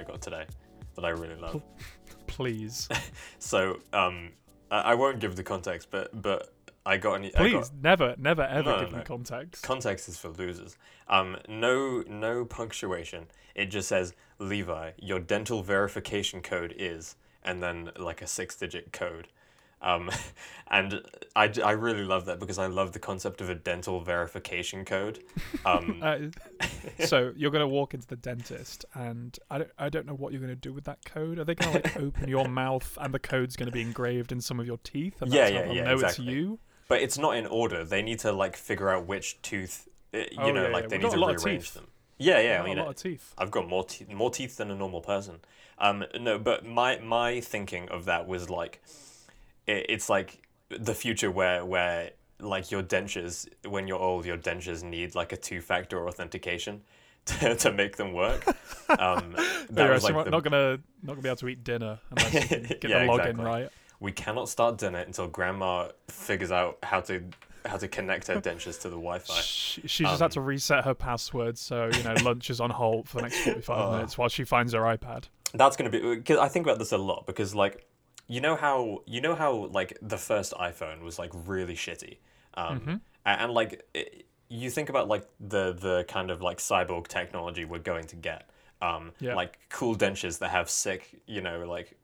I got today that I really love. Please, So um, I, I won't give the context, but but I got an. I please, got, never, never, ever No, no, give me no. context. context is for losers. Um, no no punctuation. It just says Levi, your dental verification code is, and then like a six digit code. Um, and I really love that because I love the concept of a dental verification code. Um, Uh, so you're gonna walk into the dentist, and I don't, I don't know what you're gonna do with that code. Are they gonna like open your mouth, and the code's gonna be engraved in some of your teeth? And Yeah, that's yeah, yeah, Know exactly. it's you. but it's not in order. They need to like figure out which tooth. uh, You Oh, know, yeah, like yeah. they We've need to a lot of rearrange them. Yeah, yeah. I mean, a lot of teeth. I've got more teeth, more teeth than a normal person. Um, no, but my my thinking of that was like, it, it's like the future where where like your dentures when you're old, your dentures need like a two factor authentication to, to make them work. Um, that was like the, not gonna not gonna be able to eat dinner unless you get Yeah, the login exactly. right. we cannot start dinner until grandma figures out how to how to connect her dentures to the Wi-Fi. She, she just had to Um, reset her password, so you know lunch is on hold for the next forty-five Oh. minutes while she finds her iPad. That's gonna be because I think about this a lot because like you know how you know how like the first iPhone was like really shitty, um, Mhm. a- and, like it, you think about like the the kind of like cyborg technology we're going to get, um, Yeah. like cool dentures that have sick, you know, like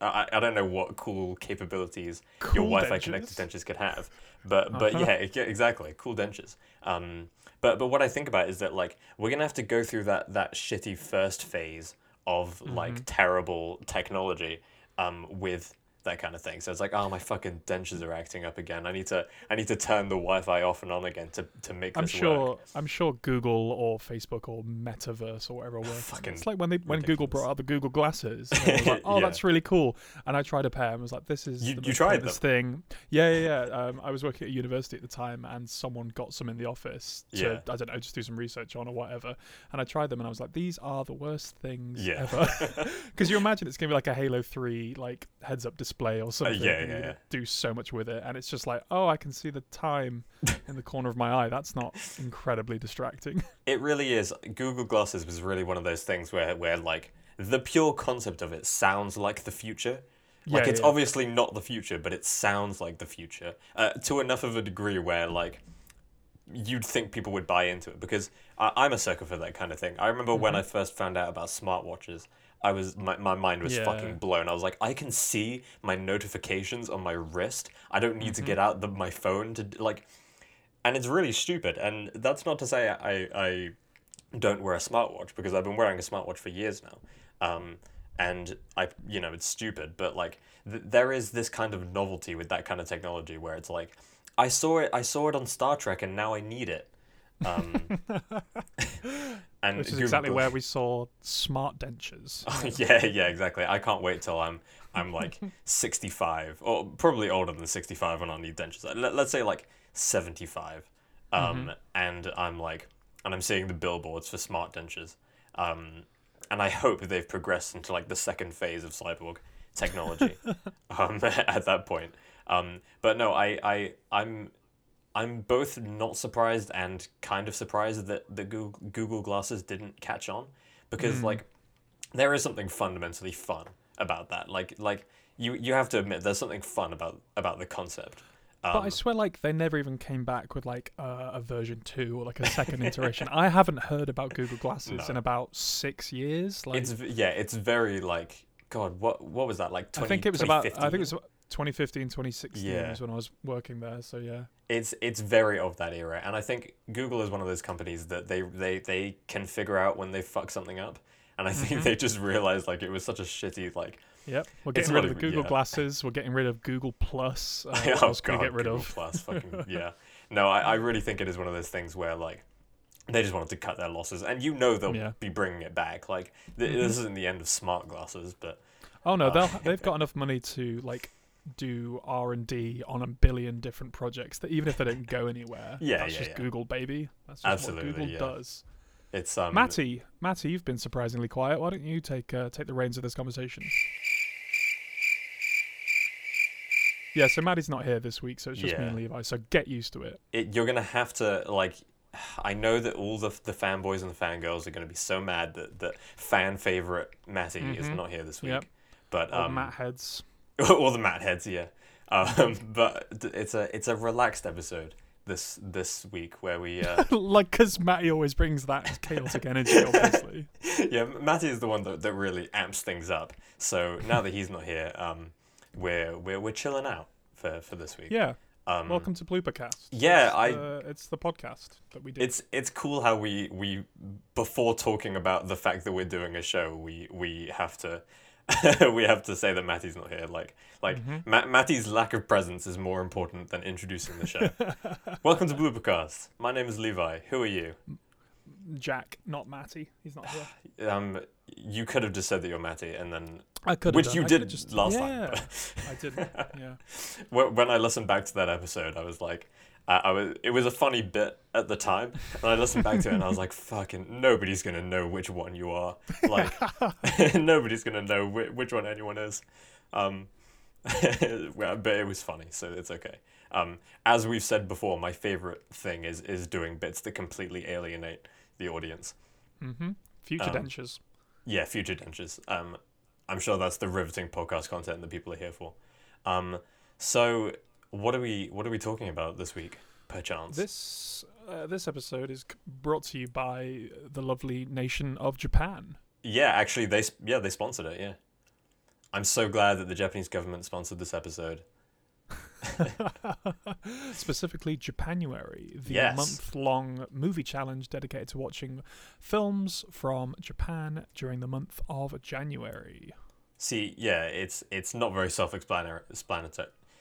I, I don't know what cool capabilities your Cool Wi-Fi connected dentures? dentures could have, but but Uh-huh. yeah, exactly, cool dentures. Um, but but what I think about is that like we're gonna have to go through that that shitty first phase of like Mm-hmm. terrible technology um, with that kind of thing. So it's like, oh, my fucking dentures are acting up again. I need to I need to turn the Wi-Fi off and on again to, to make I'm this sure. work. I'm sure Google or Facebook or Metaverse or whatever. Work. Fucking It's like when they when Google brought out the Google glasses. and I was like, oh, Yeah. that's really cool. And I tried a pair and was like, this is You- the you tried pointless thing. Yeah, yeah, yeah. Um, I was working at a university at the time, and someone got some in the office to Yeah. I don't know, just do some research on or whatever. And I tried them, and I was like, these are the worst things Yeah. ever. Because you imagine it's gonna be like a Halo Three like heads up display or something. yeah, yeah, yeah. Do so much with it, and it's just like, oh, I can see the time in the corner of my eye. That's not incredibly distracting. It really is. Google Glasses was really one of those things where where like the pure concept of it sounds like the future. Like Yeah, it's yeah. obviously not the future, but it sounds like the future uh, to enough of a degree where like you'd think people would buy into it because I, I'm a sucker for that kind of thing. I remember when I first found out about smartwatches, I was my, my mind was Yeah. fucking blown. I was like, I can see my notifications on my wrist. I don't need to get out the, my phone to like, and it's really stupid. And that's not to say I I don't wear a smartwatch because I've been wearing a smartwatch for years now. Um, and I, you know, it's stupid, but like th- there is this kind of novelty with that kind of technology where it's like, I saw it, I saw it on Star Trek, and now I need it. Um, and Which is Google exactly Gla- where we saw smart dentures. Oh, yeah, yeah, exactly. I can't wait till I'm I'm like 65 or probably older than 65 when I need dentures. Let, let's say like 75. Um, and I'm like and I'm seeing the billboards for smart dentures. Um, and I hope they've progressed into like the second phase of cyborg technology um, at that point. Um, but no, I, I I'm I'm both not surprised and kind of surprised that the Google, Google Glasses didn't catch on because like there is something fundamentally fun about that. Like like you you have to admit there's something fun about about the concept. Um, But I swear, like they never even came back with like uh, a version two or like a second iteration. I haven't heard about Google Glasses No. in about six years. Like it's yeah, it's very like God. What what was that like? 20, I think it was about. I think it was about 2015, 2016 Yeah. was when I was working there. So yeah, it's it's very of that era and i think google is one of those companies that they they, they can figure out when they fuck something up and i think Mm-hmm. they just realized like it was such a shitty like yep. We're getting rid of the Google yeah. Glasses. We're getting rid of Google Plus. Uh, oh else can we God, get rid Google of? plus fucking yeah no I, I really think it is one of those things where like they just wanted to cut their losses and you know they'll Yeah. be bringing it back like th- Mhm. this isn't the end of smart glasses but Oh no, Uh, they'll they've got enough money to like do R and D on a billion different projects that even if they don't go anywhere, Yeah, that's yeah, just yeah. Google baby. That's just Absolutely, what Google yeah. does. it's um Matty, Matty, you've been surprisingly quiet. Why don't you take uh, take the reins of this conversation? Yeah, so Maddie's not here this week, so it's just me and Levi. So get used to it. it, you're gonna have to like I know that all the the fanboys and the fangirls are going to be so mad that that fan favorite Matty is Mhm. not here this week. Yep. But All um, Matt heads. all the Matt heads, yeah. Um, but it's a it's a relaxed episode this this week where we uh, like, because Matty always brings that chaotic energy, obviously. yeah Matty is the one that, that really amps things up. So now that he's not here, um, we're we're we're chilling out for for this week. Yeah. Um, Welcome to Bloopercast. Yeah, it's I- The, it's the podcast that we do. It's it's cool how we we before talking about the fact that we're doing a show, we we have to we have to say that Matty's not here. Like like Mhm. Ma- Matty's lack of presence is more important than introducing the show. Welcome to Bloopercast. My name is Levi. Who are you? Jack, not Matty. He's not here. Um, you could have just said that you're Matty, and then I could. which you I did just last yeah, time. I didn't. Yeah. When I listened back to that episode, I was like, I, I was. It was a funny bit at the time, and I listened back to it, and I was like, "Fucking nobody's gonna know which one you are. Like, nobody's gonna know whi- which one anyone is." Um, but it was funny, so it's okay. Um, as we've said before, my favorite thing is is doing bits that completely alienate the audience. Mm-hmm. Future Um, dentures. Yeah, future dentures. Um, I'm sure that's the riveting podcast content that people are here for. Um, so what are we what are we talking about this week, perchance? This uh, this episode is brought to you by the lovely nation of Japan. Yeah, actually, they yeah they sponsored it. Yeah, I'm so glad that the Japanese government sponsored this episode. Specifically, Japanuary, the Yes. month-long movie challenge dedicated to watching films from Japan during the month of January. See, yeah, it's it's not very self-explanatory,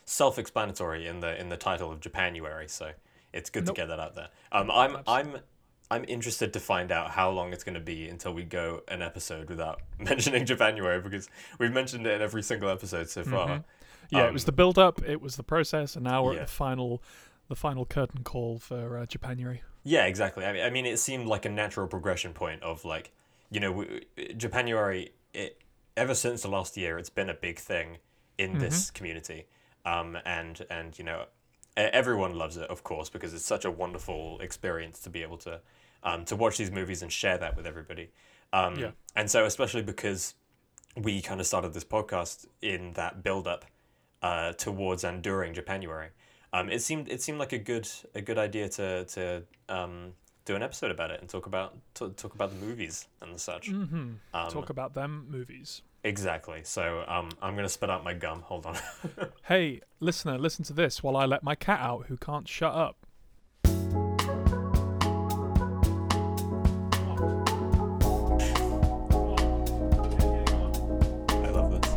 self-explanatory in the in the title of Japanuary, so it's good Nope. to get that out there. Um, I'm I'm I'm interested to find out how long it's going to be until we go an episode without mentioning Japanuary because we've mentioned it in every single episode so far. Mhm. Yeah, it was Um, the build-up, it was the process, and now we're Yeah. at the final, the final curtain call for uh, Japanuary. Yeah, exactly. I mean, I mean, it seemed like a natural progression point of like, you know, Japanuary. It ever since the last year, it's been a big thing in this community, um, and and you know, everyone loves it, of course, because it's such a wonderful experience to be able to, um, to watch these movies and share that with everybody. Um, Yeah. And so, especially because we kind of started this podcast in that build up uh, towards and during Japanuary. Um, it seemed it seemed like a good a good idea to to um, do an episode about it and talk about t- talk about the movies and such. Mm-hmm. Um, Talk about them movies. Exactly. So um, I'm gonna spit out my gum. Hold on. Hey, listener, listen to this while I let my cat out who can't shut up. I love this.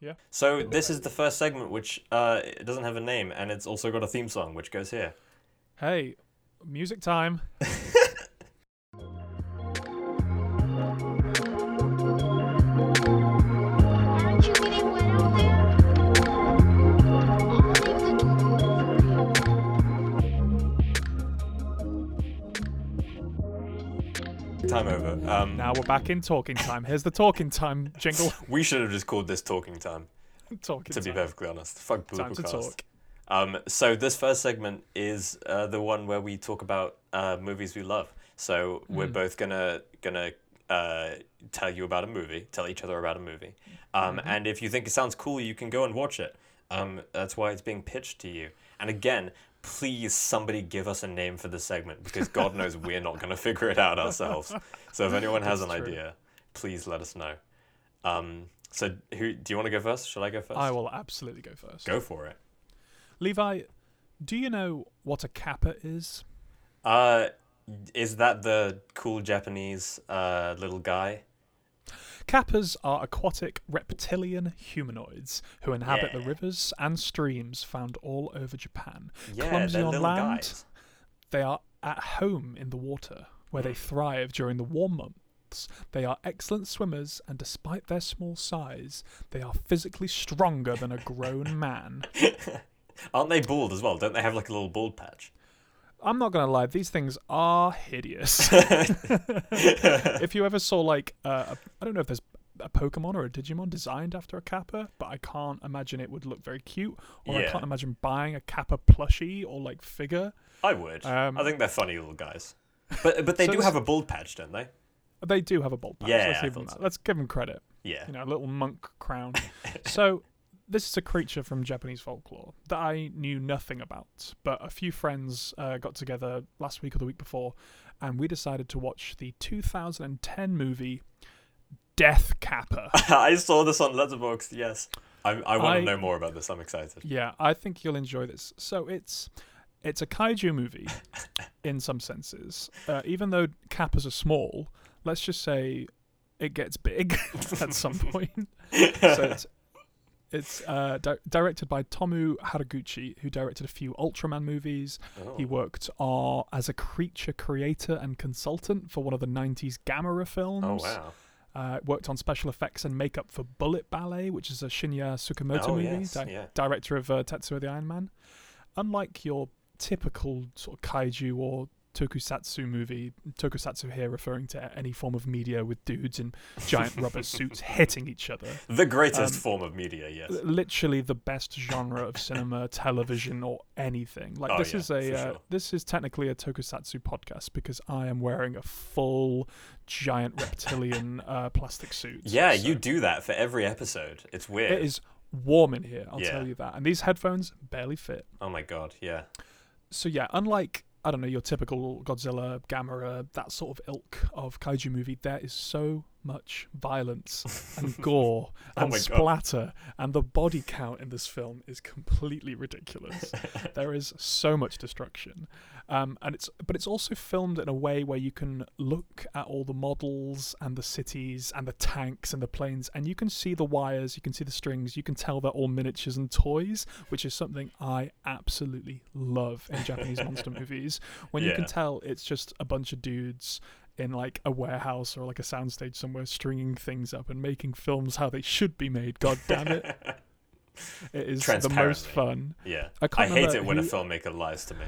Yeah. So this is the first segment which uh, it doesn't have a name and it's also got a theme song which goes here. Hey, music time. Aren't you getting wet out there? I'll leave the door open for you. Time over. Um, Now we're back in talking time. Here's the talking time jingle. we should have just called this talking time. talking To be perfectly honest, fuck Time to Bloopercast. talk. Um, so this first segment is uh, the one where we talk about uh, movies we love. So we're Mm. both gonna gonna uh, tell you about a movie, tell each other about a movie, um, Mm-hmm. and if you think it sounds cool, you can go and watch it. Um, that's why it's being pitched to you. And again, please somebody give us a name for this segment because God knows we're not gonna figure it out ourselves. So if anyone has an true. idea, please let us know. Um, so who do you want to go first? Shall I go first? I will absolutely go first. go for it. Levi, do you know what a kappa is? Uh, is that the cool Japanese uh little guy? Kappas are aquatic reptilian humanoids who inhabit the rivers and streams found all over Japan. Yeah, Clumsy on land, guys. They are at home in the water, where they thrive during the warm months. They are excellent swimmers, and despite their small size, they are physically stronger than a grown man. Aren't they bald as well? Don't they have like a little bald patch? I'm not gonna lie, these things are hideous. if you ever saw like, uh, a- I don't know if there's a Pokemon or a Digimon designed after a Kappa, but I can't imagine it would look very cute, or I can't imagine buying a Kappa plushie or like figure. I would. Um, I think they're funny little guys. But but they So do have a bald patch, don't they? They do have a bald patch. Yeah, let's give them that. so. Let's give them credit. Yeah. You know, a little monk crown. so this is a creature from Japanese folklore that I knew nothing about, but a few friends uh, got together last week or the week before, and we decided to watch the 2010 movie Death Kappa. I saw this on Letterboxd. Yes. I I want to know more about this. I'm excited. Yeah, I think you'll enjoy this. So it's it's a kaiju movie in some senses. Uh, even though kappas are small, let's just say it gets big at some point. So it's it's uh, di- directed by Tomoo Haraguchi, who directed a few Ultraman movies. He Oh. worked uh, as a creature creator and consultant for one of the 90s Gamera films. Oh wow. Uh, worked on special effects and makeup for Bullet Ballet, which is a Shinya Tsukamoto Oh, movie, yes, di- yeah. director of uh, Tetsuo the Iron Man. Unlike your typical sort of kaiju or tokusatsu movie, tokusatsu here referring to any form of media with dudes in giant rubber suits hitting each other. The greatest Um, form of media. Yes. Literally the best genre of cinema, television, or anything. Like Oh, this yeah, is a uh, sure. this is technically a tokusatsu podcast because I am wearing a full giant reptilian uh, plastic suit. Yeah, So you do that for every episode. It's weird. It is warm in here. I'll Yeah. tell you that. And these headphones barely fit. Oh my god. Yeah. So yeah, unlike I don't know your typical Godzilla, Gamera, that sort of ilk of kaiju movie, there is so much violence and gore Oh and my God. splatter, and the body count in this film is completely ridiculous. there is so much destruction, um, and it's but it's also filmed in a way where you can look at all the models and the cities and the tanks and the planes, and you can see the wires, you can see the strings, you can tell they're all miniatures and toys, which is something I absolutely love in Japanese monster movies. When you can tell it's just a bunch of dudes in like a warehouse or like a soundstage somewhere stringing things up and making films how they should be made. God damn it. It is the most fun. Yeah. I I, hate it when a filmmaker lies to me.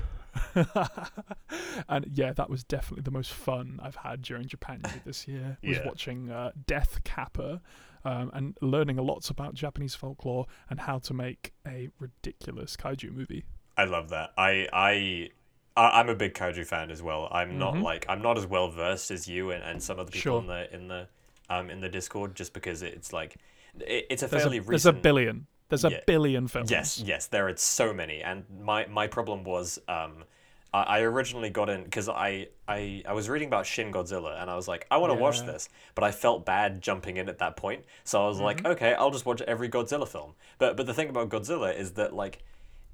and yeah, that was definitely the most fun I've had during Japan this year. Was Yeah. watching uh, Death Kappa um, and learning a lot about Japanese folklore and how to make a ridiculous kaiju movie. I love that. I I. I'm a big kaiju fan as well. I'm not Mhm. like I'm not as well versed as you and, and some of the people Sure. in the in the um in the Discord just because it's like it, it's a There's a, fairly there's a billion. There's a Yeah. billion films. Yes, yes, there are so many, and my my problem was um, I, I originally got in because I, I I was reading about Shin Godzilla, and I was like, I want to watch this, but I felt bad jumping in at that point, so I was Mm-hmm. like, okay, I'll just watch every Godzilla film. But but the thing about Godzilla is that like,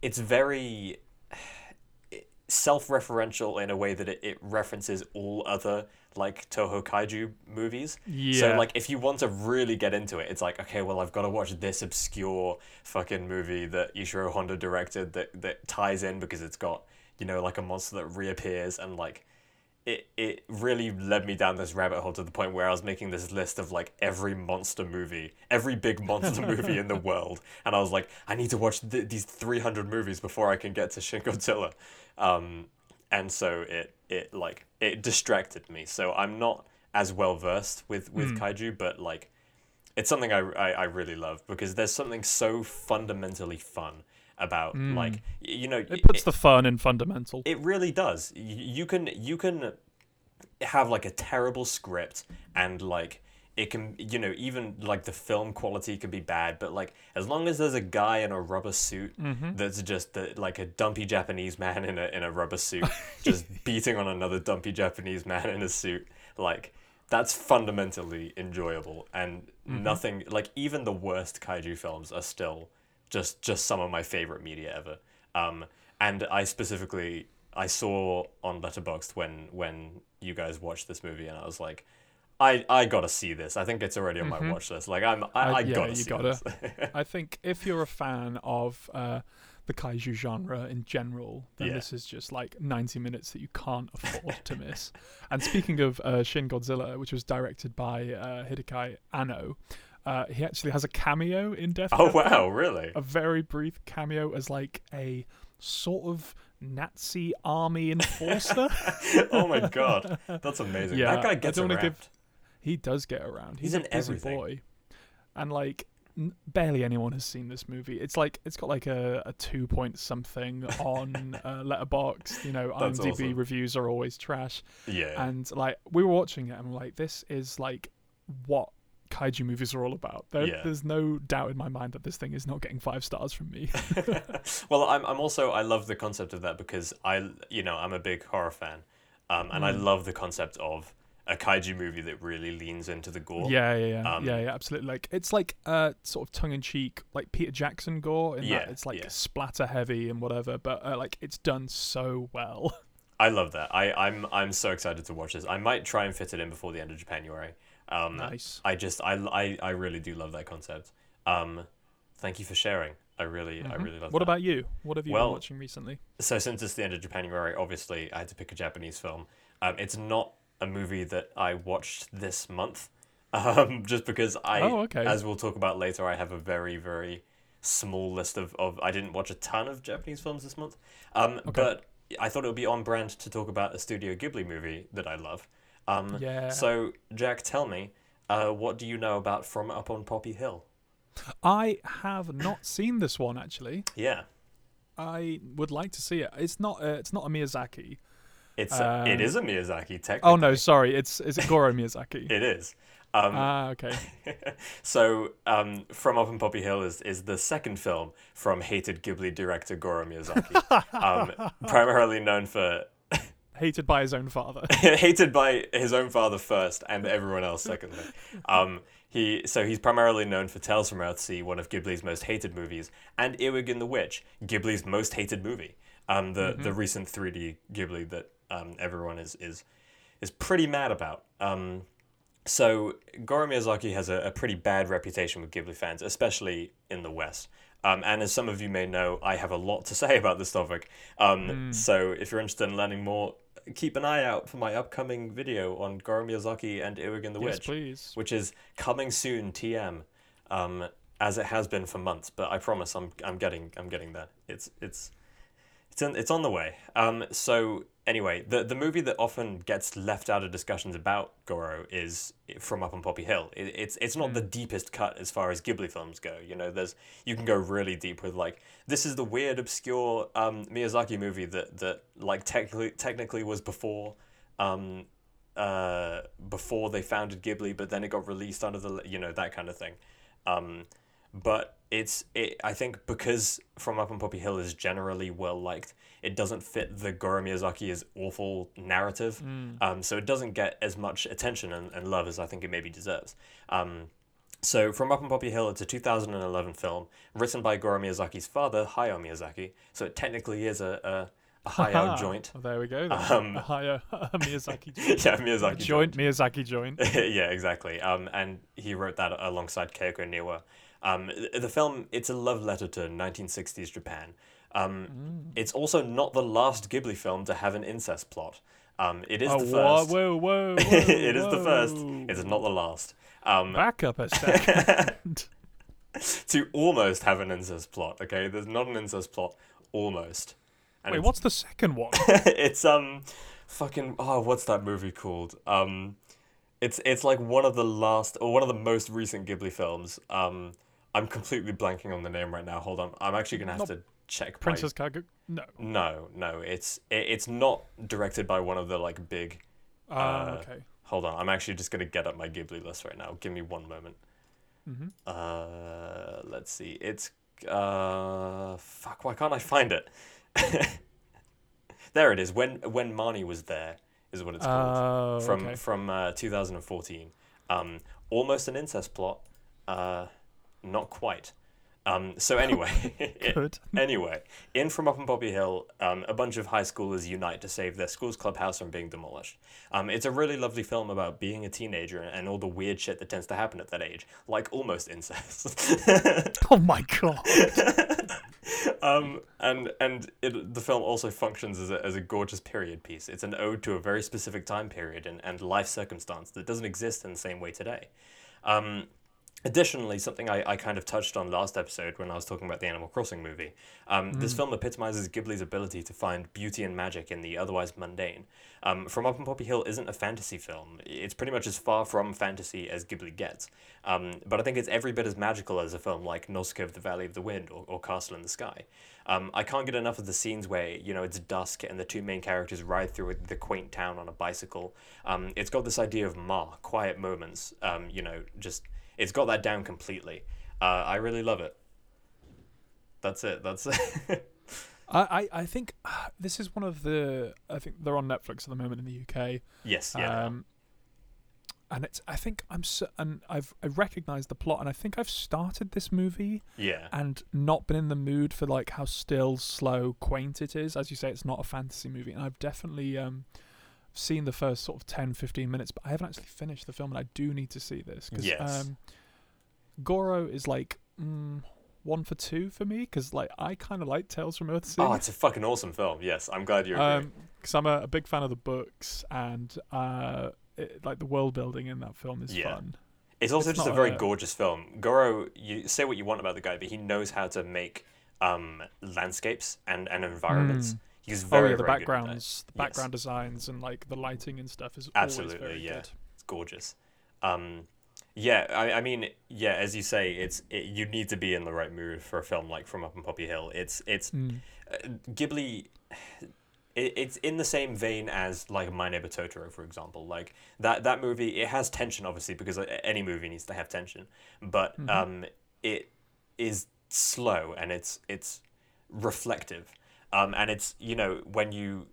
it's very self-referential in a way that it, it references all other like Toho kaiju movies. Yeah. So like if you want to really get into it, it's like, okay, well I've got to watch this obscure fucking movie that Ishiro Honda directed that that ties in because it's got, you know, like a monster that reappears and like it it really led me down this rabbit hole to the point where I was making this list of like every monster movie, every big monster movie in the world, and I was like, I need to watch th- these three hundred movies before I can get to Shin Godzilla, um, and so it it like it distracted me. So I'm not as well versed with with hmm. kaiju, but like it's something I, I, I really love because there's something so fundamentally fun about hmm. like you know It puts the fun in fundamental. it really does. Y- You can you can have like a terrible script and like it can you know even like the film quality can be bad, but like as long as there's a guy in a rubber suit that's just the, like a dumpy Japanese man in a in a rubber suit just beating on another dumpy Japanese man in a suit, like that's fundamentally enjoyable and nothing like even the worst kaiju films are still just just some of my favorite media ever. Um, and I specifically I saw on Letterboxd when when you guys watched this movie, and I was like, I I gotta see this. I think it's already on my watch list. Like I'm I, I, Uh, yeah, gotta you see gotta. this. I think if you're a fan of uh, the kaiju genre in general, then Yeah. this is just like 90 minutes that you can't afford to miss. And speaking of uh, Shin Godzilla, which was directed by uh, Hideaki Anno, uh, he actually has a cameo in Death. oh Kappa, wow, really? A very brief cameo as like a sort of Nazi army enforcer. oh my god, that's amazing. Yeah, that guy I gets don't around. wanna give- he does get around. He's, He's a in everything. boy. and like n- barely anyone has seen this movie. It's like it's got like a, a two point something on uh, Letterboxd. You know, That's IMDb awesome. reviews are always trash. Yeah. And like we were watching it, and I'm like, this is like what kaiju movies are all about. There, Yeah. There's no doubt in my mind that this thing is not getting five stars from me. well, I'm I'm also I love the concept of that because I you know I'm a big horror fan, um, and I Mm. love the concept of a kaiju movie that really leans into the gore. Yeah, yeah, yeah, Um, yeah, yeah, absolutely. Like it's like uh, sort of tongue in cheek, like Peter Jackson gore. In Yeah, that it's like yeah. splatter heavy and whatever, but uh, like it's done so well. I love that. I I'm I'm so excited to watch this. I might try and fit it in before the end of January. Um, nice. I just I, I I really do love that concept. Um, thank you for sharing. I really I Mhm. really love. That. What that. about you? What have you Well- been watching recently? so since it's the end of January, obviously I had to pick a Japanese film. Um, it's not a movie that I watched this month, um, just because I, Oh, okay. as we'll talk about later, I have a very very small list of, of I didn't watch a ton of Japanese films this month. Um, but I thought it would be on brand to talk about a Studio Ghibli movie that I love. Um, Yeah. So Jack, tell me, uh, what do you know about From Up on Poppy Hill? I have not seen this one actually. Yeah, I would like to see it. It's not. Uh, it's not a Miyazaki. It's Um, is a Miyazaki technically. Oh no, sorry. It's is it Goro Miyazaki? It is. Um, Ah, okay. so, um, From Up on Poppy Hill is, is the second film from hated Ghibli director Goro Miyazaki, um, primarily known for Hated by his own father. hated by his own father first and everyone else secondly. Um, he so he's primarily known for Tales from Earthsea, one of Ghibli's most hated movies, and and the Witch, Ghibli's most hated movie. Um, the the recent 3D Ghibli that um, everyone is is is pretty mad about. Um, so Goro Miyazaki has a, a pretty bad reputation with Ghibli fans, especially in the West. Um, and as some of you may know, I have a lot to say about this topic. Um, So if you're interested in learning more, keep an eye out for my upcoming video on Goro Miyazaki and Earwig and the yes, Witch, please. which is coming soon. TM, um, as it has been for months, but I promise I'm I'm getting I'm getting there. It's it's it's in, it's on the way. Um, so anyway, the the movie that often gets left out of discussions about Goro is From Up on Poppy Hill. It, it's it's not the deepest cut as far as Ghibli films go. You know, there's you can go really deep with like this is the weird obscure um, Miyazaki movie that that like technically technically was before. Um, uh, before they founded Ghibli, but then it got released under the you know that kind of thing. Um, but it's it. I think because From Up on Poppy Hill is generally well liked, it doesn't fit the Goro Miyazaki's awful narrative. Um, so it doesn't get as much attention and, and love as I think it maybe deserves. Um, so From Up on Poppy Hill, it's a 2011 film written by Goro Miyazaki's father, Hayao Miyazaki. So it technically is a a, a Hayao joint. There we go. Then. Um, a higher a Miyazaki joint. yeah, Miyazaki joint Miyazaki joint. yeah, exactly. Um, and he wrote that alongside Keiko Niwa. Um, the film, it's a love letter to 1960s Japan. Um, It's also not the last Ghibli film to have an incest plot. Um, it is oh, the whoa, first. whoa, whoa, whoa it is the first. It is not the last. Um, Back up a second. to almost have an incest plot. Okay, there's not an incest plot. Almost. And Wait, what's the second one? it's um fucking oh what's that movie called um it's it's like one of the last or one of the most recent ghibli films um i'm completely blanking on the name right now. Hold on. I'm actually gonna have Not to check my- Princess Kagu? No. no no. It's it, it's not directed by one of the like big Ah, Uh, okay. hold on. I'm actually just gonna get up my ghibli list right now. Give me one moment. Hmm uh let's see. It's uh fuck why can't i find it? There it is. When when marnie was there is what it's called. Oh, from okay. from uh, 2014 um almost an incest plot. Uh not quite um so anyway it- anyway in from up on poppy hill um, a bunch of high schoolers unite to save their school's clubhouse from being demolished um, it's a really lovely film about being a teenager and all the weird shit that tends to happen at that age like almost incest Oh my god. um, and and it, the film also functions as a, as a gorgeous period piece. It's an ode to a very specific time period and, and life circumstance that doesn't exist in the same way today. Um, Additionally, something I, I kind of touched on last episode when I was talking about the Animal Crossing movie. Um, This film epitomizes Ghibli's ability to find beauty and magic in the otherwise mundane. Um, from Up on Poppy Hill isn't a fantasy film. It's pretty much as far from fantasy as Ghibli gets. Um, but I think it's every bit as magical as a film like Nausicaa of the Valley of the Wind or, or Castle in the Sky. Um, I can't get enough of the scenes where, you know, it's dusk and the two main characters ride through the quaint town on a bicycle. Um, it's got this idea of ma, quiet moments, um, you know, just it's got that down completely. Uh, I really love it. That's it. That's it. I, I, think uh, this is one of the. I think they're on Netflix at the moment in the UK. yes, yeah. Um, and it's. I think I'm. So, and I've I recognized the plot, and I think I've started this movie yeah. and not been in the mood for like how still, slow, quaint it is. As you say, it's not a fantasy movie, and I've definitely um seen the first sort of 10, 15 minutes, but I haven't actually finished the film, and I do need to see this because Yes. um, Goro is like. Mm, one for two for me because like I kind of like Tales from Earthsea. Oh, it's a fucking awesome film. Yes, I'm glad you agree. Um, because I'm a, a big fan of the books and uh, it, like the world building in that film is Yeah. fun. it's also it's just a very a- gorgeous film. Goro, you say what you want about the guy, but he knows how to make um, landscapes and, and environments. Mm. He's Oh yeah, the very good at that. backgrounds, the Yes. background designs, and like the lighting and stuff is Absolutely, very yeah. good. It's gorgeous. Um, yeah, I, I mean, yeah, as you say, it's it, you need to be in the right mood for a film like From Up on Poppy Hill. It's it's Mm. uh, Ghibli. It, it's in the same vein as like My Neighbor Totoro, for example. Like that that movie, it has tension, obviously, because uh, any movie needs to have tension. But Mm-hmm. um, it is slow and it's it's reflective, um, and it's you know when you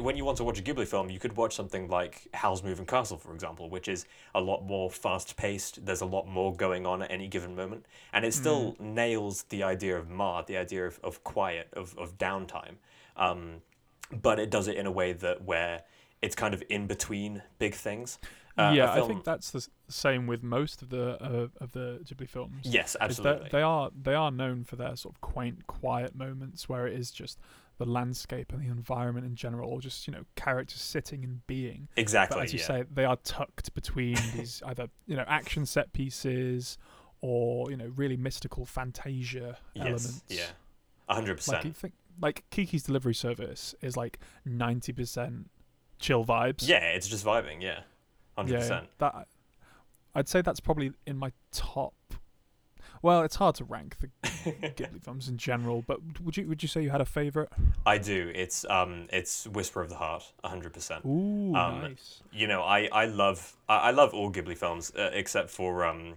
when you want to watch a Ghibli film, you could watch something like Howl's Moving Castle, for example, which is a lot more fast paced. There's a lot more going on at any given moment, and it still nails the idea of ma, the idea of, of quiet, of, of downtime. Um, but it does it in a way that where it's kind of in between big things. Uh, yeah, I think that's the same with most of the uh, of the Ghibli films. yes, absolutely. they are they are known for their sort of quaint, quiet moments where it is just the landscape and the environment in general, or just you know characters sitting and being. exactly. But as you yeah. say, they are tucked between these either you know action set pieces or you know really mystical fantasia yes, elements. yeah, hundred like, percent. think, like Kiki's Delivery Service is like ninety percent chill vibes. Yeah, it's just vibing. Yeah, hundred yeah. percent. That I'd say that's probably in my top. Well, it's hard to rank the Ghibli films in general, but would you would you say you had a favorite? I do. It's um, it's Whisper of the Heart, hundred percent. Ooh, Um, nice. you know, I, I love I, I love all Ghibli films uh, except for um,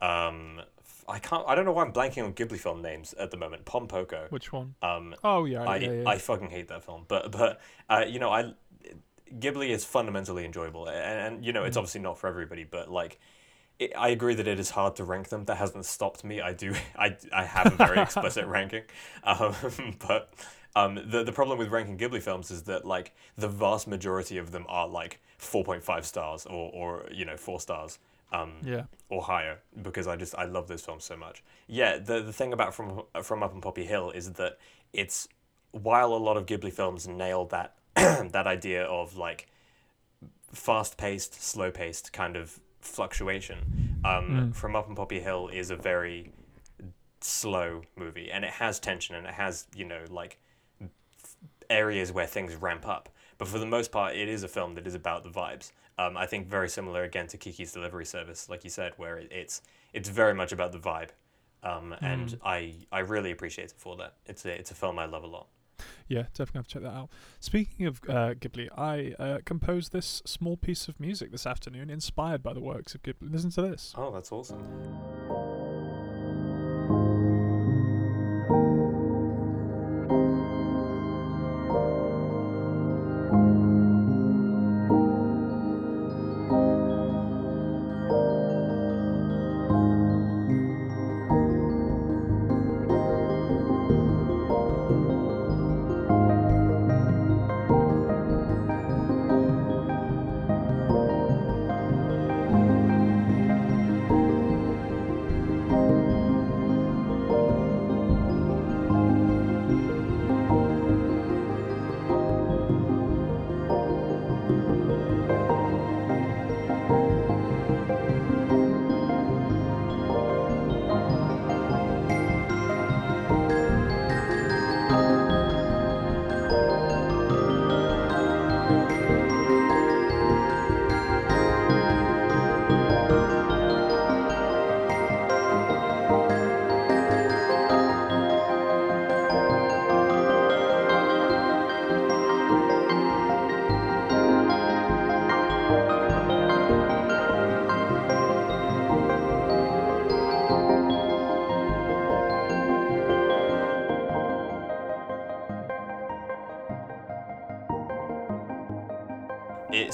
um, I can't I don't know why I'm blanking on Ghibli film names at the moment. Pom Poko. Which one? Um, Oh yeah, I yeah, yeah. I fucking hate that film, but but uh, you know I Ghibli is fundamentally enjoyable, and, and you know it's Mm. obviously not for everybody, but like. It, I agree that it is hard to rank them. That hasn't stopped me. I do. I, I have a very explicit ranking, um, but um, the the problem with ranking Ghibli films is that like the vast majority of them are like four point five stars or or you know four stars. Um, yeah. or higher because I just I love those films so much. Yeah, the the thing about from from Up on Poppy Hill is that it's while a lot of Ghibli films nail that that idea of like fast paced, slow paced kind of fluctuation. Um, Mm. From Up on Poppy Hill is a very slow movie and it has tension and it has you know like areas where things ramp up. But for the most part, it is a film that is about the vibes. Um, I think very similar again to Kiki's Delivery Service, like you said, where it, it's it's very much about the vibe, um, and Mm. I I really appreciate it for that. It's a it's a film I love a lot. Yeah, definitely have to check that out. Speaking of uh, Ghibli, I uh, composed this small piece of music this afternoon inspired by the works of Ghibli. Listen to this. Oh, that's awesome.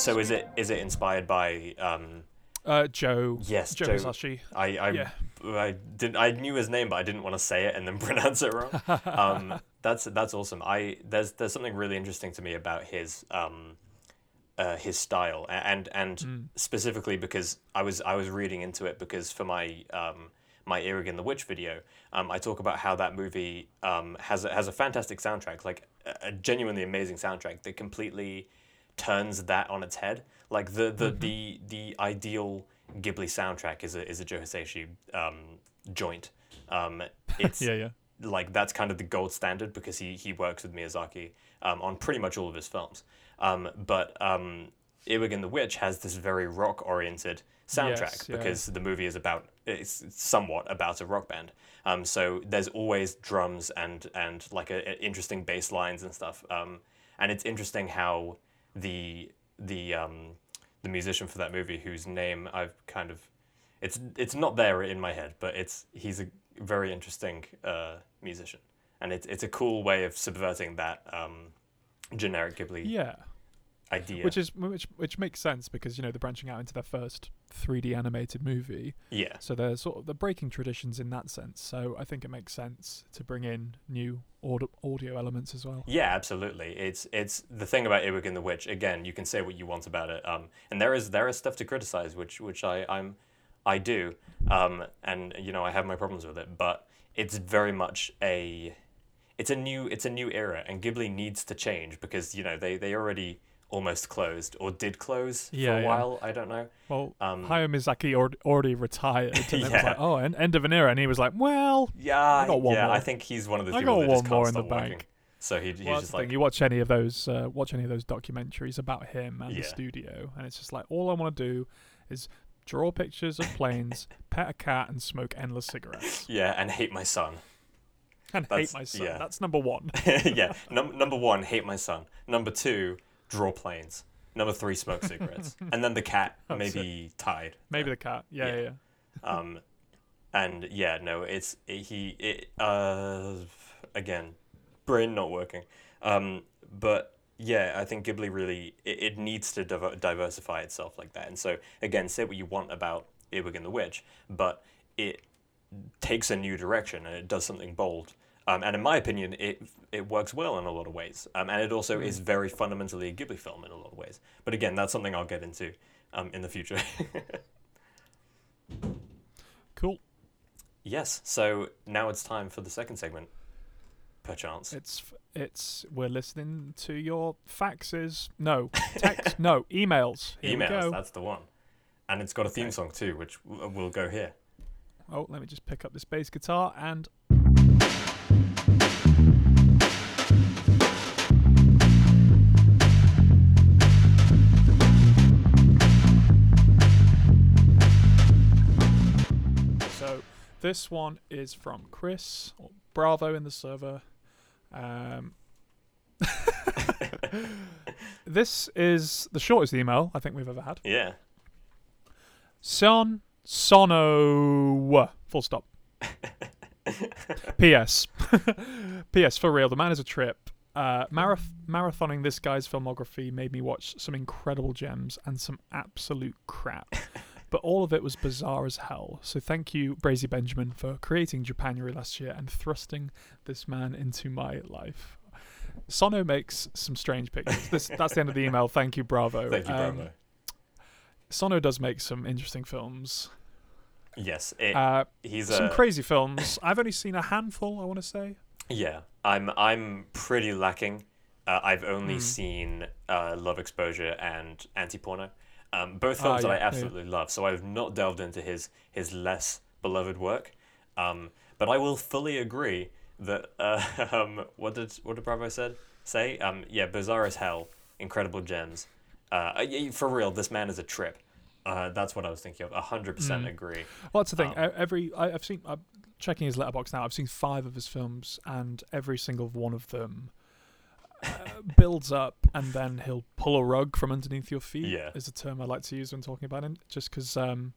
So is it is it inspired by um Uh, Joe. yes Joe Joe Hisaishi. I I, Yeah. I did I knew his name but I didn't want to say it and then pronounce it wrong. um, that's that's awesome. I there's there's something really interesting to me about his um, uh, his style and and Mm. specifically because I was I was reading into it because for my um, my Earwig the Witch video, um, I talk about how that movie um, has a, has a fantastic soundtrack, like a, a genuinely amazing soundtrack that completely turns that on its head. Like the the Mm-hmm. the, the ideal Ghibli soundtrack is a is a Joe Hisaishi um, joint. Um, it's Yeah, yeah. like that's kind of the gold standard because he he works with Miyazaki um, on pretty much all of his films. Um, but um, Earwig and the Witch has this very rock oriented soundtrack Yes, yeah. because the movie is about it's somewhat about a rock band. Um, so there's always drums and and like a, a interesting bass lines and stuff. Um, and it's interesting how the the um, the musician for that movie, whose name I've kind of it's it's not there in my head, but it's he's a very interesting uh, musician, and it's it's a cool way of subverting that um, generic Ghibli Yeah. Idea. Which is which which makes sense because you know they're branching out into their first 3D animated movie, yeah, so they're sort of they're breaking traditions in that sense. So I think it makes sense to bring in new audio, audio elements as well. yeah, absolutely. It's it's the thing about Earwig and the Witch. Again, you can say what you want about it, um, and there is there is stuff to criticize, which which I I'm I do, um, and you know I have my problems with it, but it's very much a it's a new it's a new era, and Ghibli needs to change because you know they they already almost closed or did close for Yeah, a yeah. while. I don't know. Well, Um, Hayao Miyazaki already, already retired, and it was Yeah. like, oh, en- end of an era, and he was like, well, Yeah, got one yeah. more. I think he's one of those I people that just can't more in the stop working. bank. So he, he's well, just like. You watch any of those, uh, watch any of those documentaries about him and Yeah. the studio, and it's just like all I want to do is draw pictures of planes, pet a cat, and smoke endless cigarettes, yeah, and hate my son. and That's- hate my son. yeah. That's number one. yeah. Num- number one, hate my son. Number two, draw planes. Number three, smoke cigarettes. and then the cat, maybe tied. Maybe the cat. Yeah, Yeah. yeah. yeah. Um, and yeah, no, it's it, he. It, uh, again, brain not working. Um, but yeah, I think Ghibli really it, it needs to diver- diversify itself like that. And so again, say what you want about Earwig and the Witch, but it takes a new direction and it does something bold. Um, and in my opinion, it it works well in a lot of ways. Um, and it also is very fundamentally a Ghibli film in a lot of ways. But again, that's something I'll get into um, in the future. Cool. Yes. So now it's time for the second segment, perchance. It's it's we're listening to your faxes. No, text. no, emails. Here Emails. That's the one. And it's got a theme song too, which w- will go here. Oh, let me just pick up this bass guitar and. This one is from Chris or Bravo in the server. Um, this is the shortest email I think we've ever had. Yeah. Sion Sono. Full stop. P.S. P.S. For real, the man is a trip. Uh, marath- marathoning this guy's filmography made me watch some incredible gems and some absolute crap. But all of it was bizarre as hell. So thank you, Brazy Benjamin, for creating Japanuary last year and thrusting this man into my life. Sono makes some strange pictures. This, that's the end of the email. Thank you, Bravo. Thank you, Um, Bravo. Sono does make some interesting films. yes. It, Uh, he's some a crazy films. I've only seen a handful. I want to say. yeah. I'm I'm pretty lacking. Uh, I've only Hmm. seen uh, Love Exposure and Anti Porno, um, both Ah, films that yeah, I yeah. absolutely love. So I've not delved into his his less beloved work. Um, but I will fully agree that uh, um, what did what did Bravo said say? Um, yeah, bizarre as hell, incredible gems. Uh, for real, this man is a trip. Uh, that's what I was thinking of. A hundred percent Mm. agree. Well, that's the thing. Um, Every I, I've seen. I'm checking his Letterboxd now. I've seen five of his films, and every single one of them builds up, and then he'll pull a rug from underneath your feet. Yeah. is a term I like to use when talking about him. Just because um,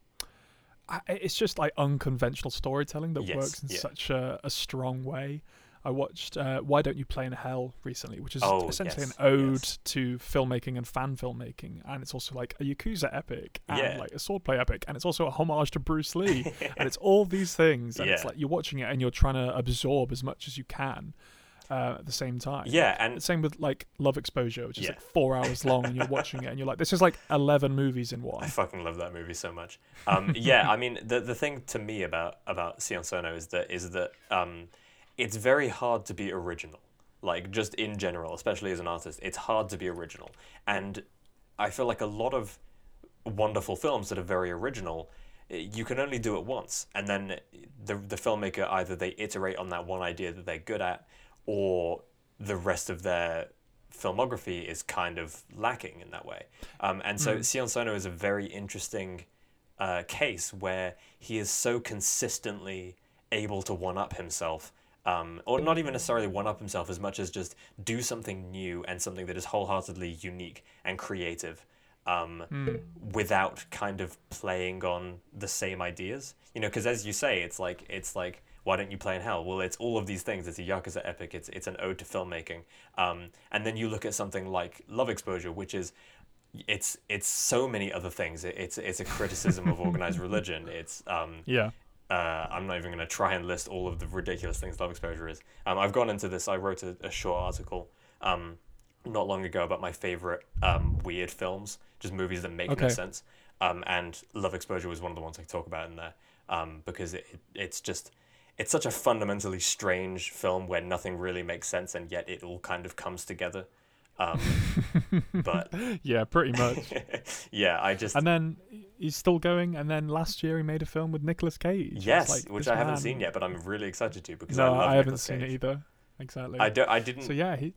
I, it's just like unconventional storytelling that Yes, works in yeah. such a, a strong way. I watched uh, Why Don't You Play in Hell recently, which is Oh, essentially yes, an ode yes. to filmmaking and fan filmmaking, and it's also like a Yakuza epic and Yeah. like a swordplay epic, and it's also a homage to Bruce Lee, and it's all these things, and it's like you're watching it and you're trying to absorb as much as you can uh, at the same time. Yeah, and Same with like Love Exposure, which is Yeah. like four hours long, and you're watching it, and you're like, this is like eleven movies in one. I fucking love that movie so much. Um, yeah, I mean the the thing to me about about Sion Sono is that is that um, it's very hard to be original. Like just in general, especially as an artist, it's hard to be original. And I feel like a lot of wonderful films that are very original, eh, you can only do it once, and then the the filmmaker either they iterate on that one idea that they're good at, or the rest of their filmography is kind of lacking in that way. Um, and so Sion Sono is a very interesting uh, case where he is so consistently able to one up himself. Um, or not even necessarily one up himself as much as just do something new and something that is wholeheartedly unique and creative um, without kind of playing on the same ideas. You know, because as you say, it's like it's like why don't you play in hell? Well, it's all of these things. It's a yakuza epic. It's it's an ode to filmmaking. Um, and then you look at something like Love Exposure, which is it's it's so many other things. It, it's it's a criticism of organized religion. It's um, Yeah. uh, I'm not even going to try and list all of the ridiculous things love exposure is. Um, I've gone into this. I wrote a, a short article um, not long ago about my favorite um, weird films, just movies that make no sense. Um, and love exposure was one of the ones I talk about in there um, because it, it, it's just it's such a fundamentally strange film where nothing really makes sense and yet it all kind of comes together. Um, but Yeah, pretty much. yeah, I just and then he's still going. And then last year he made a film with Nicolas Cage. Yes, like, which I haven't seen yet, but I'm really excited to because No, I love I haven't Nicolas seen Cage. it either. Exactly. I don't. I didn't. so yeah, he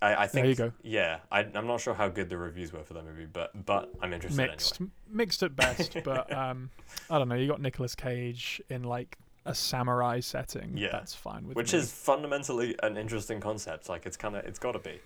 I, I think. you go. Yeah, I, I'm not sure how good the reviews were for that movie, but but I'm interested mixed, m- mixed at best. but um, I don't know. You got Nicolas Cage in like a samurai setting. Yeah. that's fine with which me. is fundamentally an interesting concept. Like it's kind of it's got to be.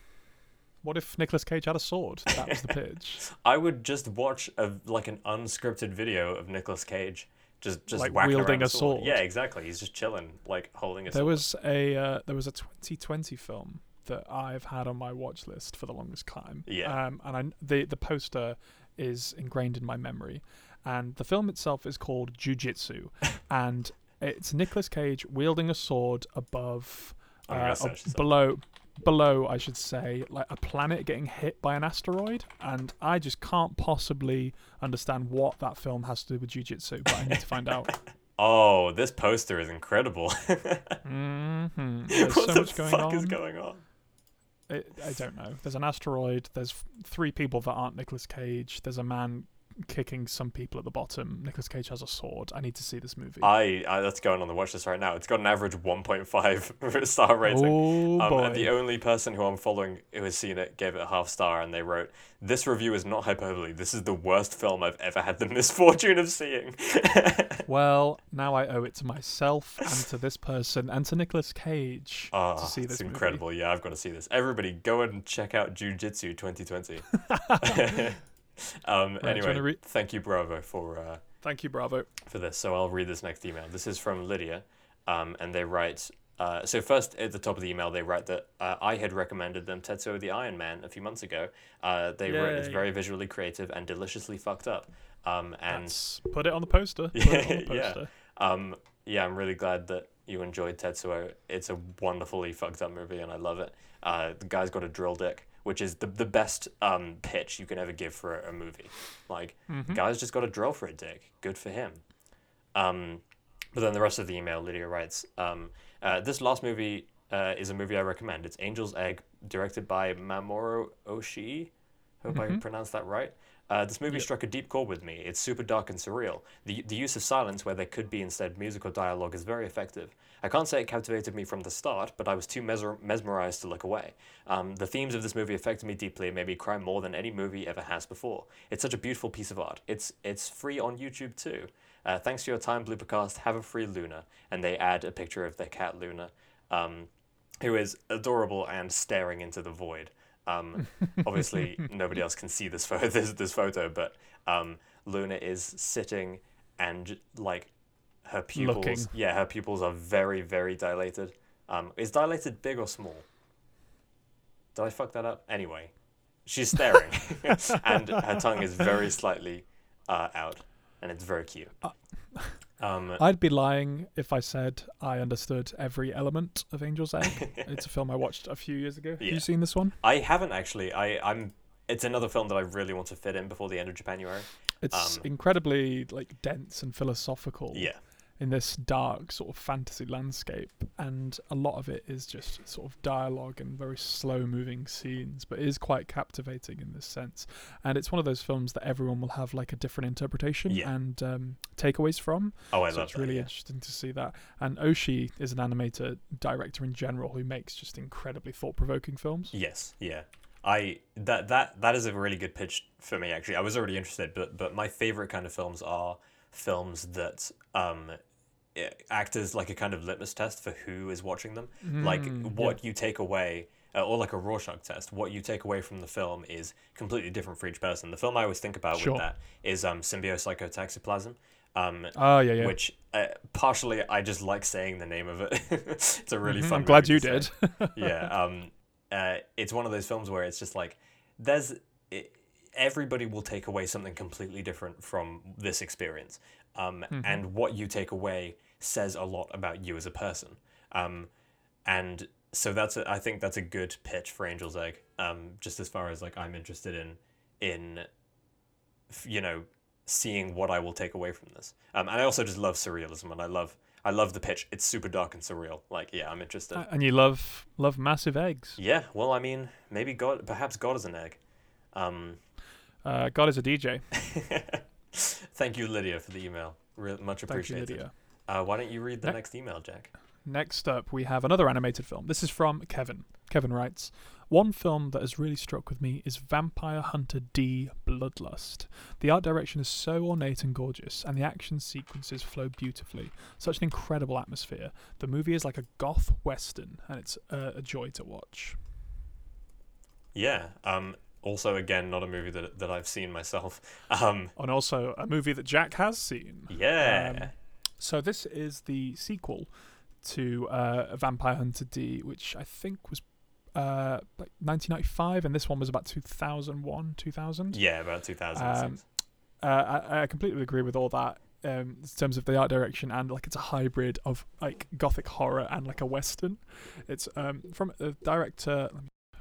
what if Nicolas Cage had a sword? That was the pitch. I would just watch a like an unscripted video of Nicolas Cage just just Like whacking wielding a sword. sword. Yeah, exactly. He's just chilling, like holding a there sword. was a uh, there was a 2020 film that I've had on my watch list for the longest time. Yeah. Um, and I the the poster is ingrained in my memory, and the film itself is called Jujitsu, and it's Nicolas Cage wielding a sword above, I'm uh, ab- this below. Below, I should say, like a planet getting hit by an asteroid, and I just can't possibly understand what that film has to do with jujitsu, but I need to find out. Oh, this poster is incredible. hmm There's what so the much going fuck on. is going on? I, I don't know. There's an asteroid. There's three people that aren't Nicolas Cage. There's a man kicking some people at the bottom. Nicolas Cage has a sword. I need to see this movie. I, I that's going on the watch list right now. It's got an average 1.5 star rating. oh Um, boy! and the only person who I'm following who has seen it gave it a half star, and they wrote, "This review is not hyperbole. This is the worst film I've ever had the misfortune of seeing." well, now I owe it to myself and to this person and to Nicolas Cage Oh, to see it's this movie. incredible. Yeah, I've got to see this. Everybody, go and check out Jujitsu 2020. um, Right, anyway, re- thank you, Bravo, for uh, Thank you, Bravo. for this. So I'll read this next email. This is from Lydia, um, and they write. Uh, so first, at the top of the email, they write that uh, I had recommended them Tetsuo the Iron Man a few months ago. Uh, they wrote it's very visually creative and deliciously fucked up. Um, and Let's put it on the poster. Put it on the Yeah. poster. um, yeah, I'm really glad that you enjoyed Tetsuo. It's a wonderfully fucked up movie, and I love it. Uh, the guy's got a drill dick, which is the the best um, pitch you can ever give for a, a movie. Like, the guy's just got a drill for a dick. Good for him. Um, but then the rest of the email, Lydia writes, um, uh, this last movie uh, is a movie I recommend. It's Angel's Egg, directed by Mamoru Oshii. Hope I pronounced that right. Uh, this movie struck a deep chord with me. It's super dark and surreal. The, the use of silence where there could be instead musical dialogue is very effective. I can't say it captivated me from the start, but I was too mesmer- mesmerized to look away. Um, the themes of this movie affected me deeply and made me cry more than any movie ever has before. It's such a beautiful piece of art. It's it's free on YouTube too. Uh, thanks for your time, Bloopercast. Have a free Luna. And they add a picture of their cat Luna, um, who is adorable and staring into the void. Um, obviously, nobody else can see this photo, this, this photo, but um, Luna is sitting and like her pupils. Looking. Yeah, her pupils are very, very dilated. Um, is dilated big or small? Did I fuck that up? Anyway, she's staring, and her tongue is very slightly uh, out, and it's very cute. Um, I'd be lying if I said I understood every element of Angel's Egg. it's a film I watched a few years ago. Have Yeah. you seen this one? I haven't actually. I I'm. It's another film that I really want to fit in before the end of Japanuary. It's Um, incredibly like dense and philosophical. Yeah. In this dark sort of fantasy landscape and a lot of it is just sort of dialogue and very slow moving scenes but it is quite captivating in this sense and it's one of those films that everyone will have like a different interpretation Yeah. and um, takeaways from Oh, I so love it's that. really yeah. interesting to see that and Oshii is an animator director in general who makes just incredibly thought-provoking films Yes, yeah. I that that that is a really good pitch for me actually. I was already interested, but but my favorite kind of films are films that um act as like a kind of litmus test for who is watching them. like Mm, yeah. what you take away uh, or like a Rorschach test, what you take away from the film is completely different for each person. The film I always think about Sure. with that is um Symbiopsychotaxiplasm. Um oh yeah yeah which uh, partially I just like saying the name of it. it's a really Mhm, fun i'm glad you did yeah um uh, it's one of those films where it's just like there's it, everybody will take away something completely different from this experience um, Mm-hmm. and what you take away says a lot about you as a person. Um, and so that's a, I think that's a good pitch for Angel's Egg um, just as far as like I'm interested in in you know seeing what I will take away from this. Um, and I also just love surrealism and I love I love the pitch. It's super dark and surreal. Like yeah I'm interested. And you love love massive eggs. Yeah, well, I mean, maybe God, perhaps God is an egg. Um, uh, god is a dj thank you, Lydia, for the email. Re- much thank you appreciated. Uh, why don't you read the Ne- next email, Jack? Next up, we have another animated film. This is from Kevin. Kevin writes One film that has really struck with me is Vampire Hunter D Bloodlust. The art direction is so ornate and gorgeous, and the action sequences flow beautifully. Such an incredible atmosphere. The movie is like a goth western, and it's uh, a joy to watch. Yeah. Um, also, again, not a movie that, that I've seen myself. Um, And also a movie that Jack has seen. yeah. Um, So this is the sequel to uh, Vampire Hunter D, which I think was uh, like 1995, and this one was about 2001, 2000. yeah, about 2006. Uh, I, I completely agree with all that um, in terms of the art direction and like it's a hybrid of like gothic horror and like a western. It's um, from the director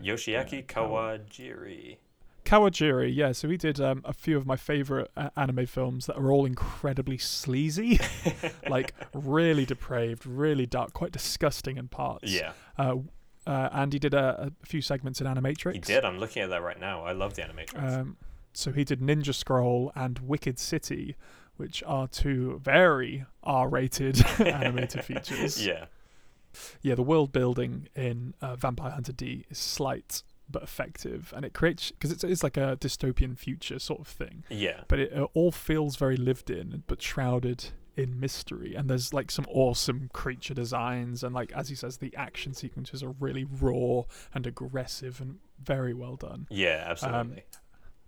Yoshiaki Kawajiri. Kawajiri. Yeah, so he did um, a few of my favorite uh, anime films that are all incredibly sleazy, like really depraved, really dark, quite disgusting in parts. Yeah, Uh, uh, and he did a, a few segments in Animatrix. he did. I'm looking at that right now. I love the animatrix. Um, so he did Ninja Scroll and Wicked City, which are two very R-rated animated features. yeah. Yeah, the world building in uh, Vampire Hunter D is slight but effective, and it creates because it's, it's like a dystopian future sort of thing, Yeah. but it uh, all feels very lived in, but shrouded in mystery. And there's like some awesome creature designs, and like as he says, the action sequences are really raw and aggressive and very well done. Yeah, absolutely.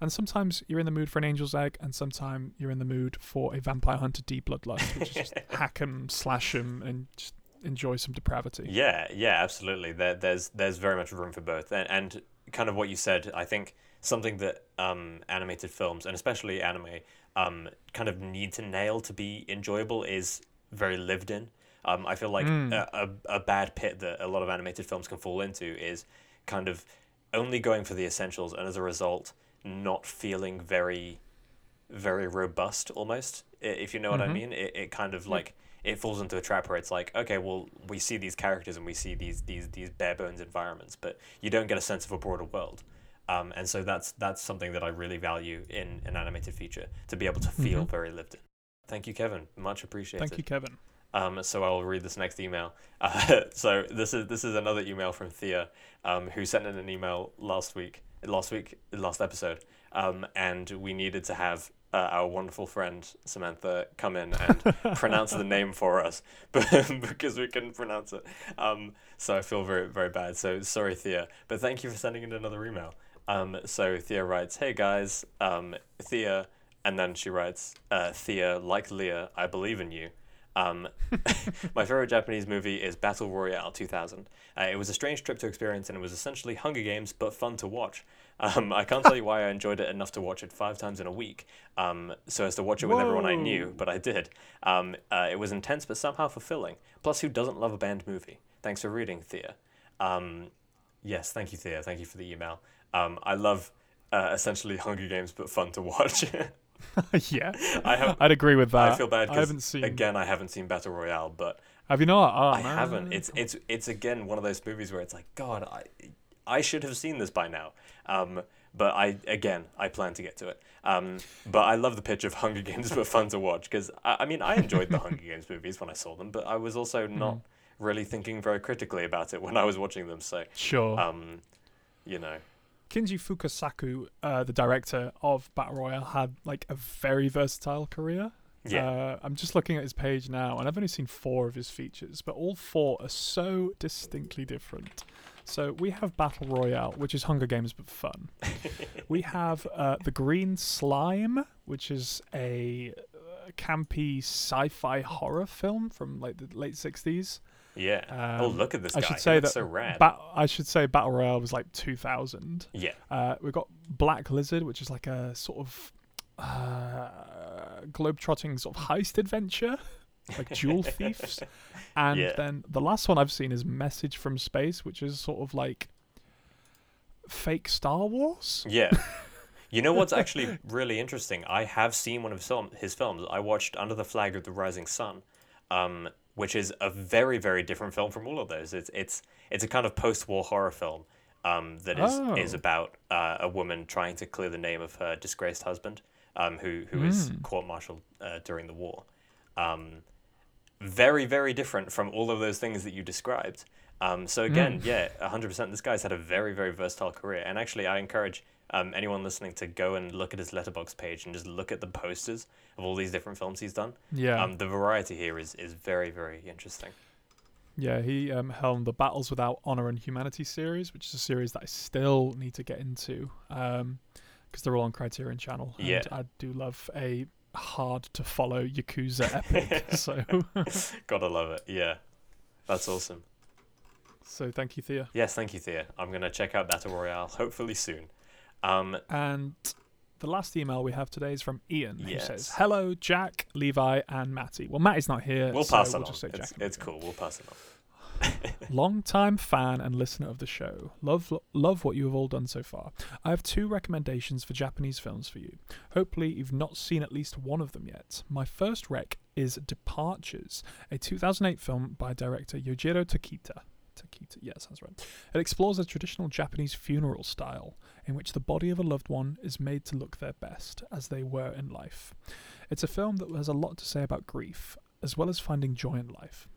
And sometimes you're in the mood for an angel's egg, and sometimes you're in the mood for a vampire hunter D bloodlust, which is just hack 'em, slash 'em, and just enjoy some depravity. Yeah, yeah, absolutely. There, there's there's very much room for both, and, and kind of what you said. I think something that um, animated films and especially anime um, kind of need to nail to be enjoyable is very lived in. Um, I feel like Mm. a, a, a bad pit that a lot of animated films can fall into is kind of only going for the essentials, and as a result, not feeling very, very robust almost. If you know what I Mhm. mean, it, it kind of like it falls into a trap where it's like, okay, well, we see these characters and we see these these these bare bones environments, but you don't get a sense of a broader world. Um, and so that's that's something that I really value in an animated feature to be able to feel Mhm. very lived in. Thank you, Kevin. Much appreciated. Thank you, Kevin. Um, so I'll read this next email. Uh, so this is this is another email from Thea, um, who sent in an email last week, last week, last episode, um, and we needed to have uh, our wonderful friend Samantha come in and pronounce the name for us, because we couldn't pronounce it. Um, so I feel very very bad. So sorry, Thea, but thank you for sending in another email. Um, so Thea writes, "Hey guys, um, Thea," and then she writes, uh, "Thea, like Leah, I believe in you." Um, my favorite Japanese movie is Battle Royale 2000. Uh, it was a strange trip to experience, and it was essentially Hunger Games but fun to watch. Um, I can't tell you why I enjoyed it enough to watch it five times in a week, um, so as to watch it with everyone I knew, but I did. Um, uh, it was intense but somehow fulfilling. Plus, who doesn't love a band movie? Thanks for reading, Thea. Um, yes, thank you, Thea. Thank you for the email. Um, I love uh, essentially Hunger Games but fun to watch. yeah, I have. I'd agree with that. I feel bad I because haven't seen. again I haven't seen Battle Royale, but Have you not? Oh, I man. haven't. It's it's it's again one of those movies where it's like God, I I should have seen this by now. Um, but I again I plan to get to it. Um, but I love the pitch of Hunger Games, but fun to watch because I, I mean I enjoyed the Hunger Games movies when I saw them, but I was also not really thinking very critically about it when I was watching them. So sure. um, you know, Kinji Fukasaku, uh, the director of Battle Royale, had like a very versatile career. yeah, Uh, I'm just looking at his page now, and I've only seen four of his features, but all four are so distinctly different. So we have Battle Royale, which is Hunger Games but fun. we have uh, the Green Slime, which is a uh, campy sci-fi horror film from like the late '60s. yeah. oh Um, look at this I guy. should say that so rad. Ba- I should say Battle Royale was like 2000. yeah, Uh, we've got Black Lizard, which is like a sort of uh, globe-trotting sort of heist adventure, like jewel thieves. And Yeah. then the last one I've seen is Message from Space, which is sort of like fake Star Wars. Yeah. You know what's actually really interesting? I have seen one of his, film, his films. I watched Under the Flag of the Rising Sun, um, which is a very, very different film from all of those. It's it's it's a kind of post-war horror film um, that is is Oh. about uh, a woman trying to clear the name of her disgraced husband, um, who who is Mm. court-martialed uh, during the war. Um, very, very different from all of those things that you described. Um, so again, yeah, 100%. This guy's had a very, very versatile career. And actually, I encourage um, anyone listening to go and look at his Letterboxd page and just look at the posters of all these different films he's done. Yeah, Um, the variety here is, is very, very interesting. yeah. He um, helmed the Battles Without Honor and Humanity series, which is a series that I still need to get into because they're all on Criterion Channel. And Yeah. I do love a hard to follow Yakuza epic. so, Gotta love it. Yeah. That's awesome. so thank you, Thea. Yes, thank you, Thea. I'm going to check out Battle Royale hopefully soon. Um, And the last email we have today is from Ian, who Yes. says, "Hello, Jack, Levi, and Matty." Well, Matty's not here. we'll so pass we'll it on. just say It's, Jack it's cool. We'll pass it on. Long-time fan and listener of the show. Love love what you have all done so far. I have two recommendations for Japanese films for you. Hopefully you've not seen at least one of them yet. My first rec is Departures, a 2008 film by director Yojiro Takita. Takita, yes, that's right. It explores a traditional Japanese funeral style in which the body of a loved one is made to look their best as they were in life. It's a film that has a lot to say about grief, as well as finding joy in life.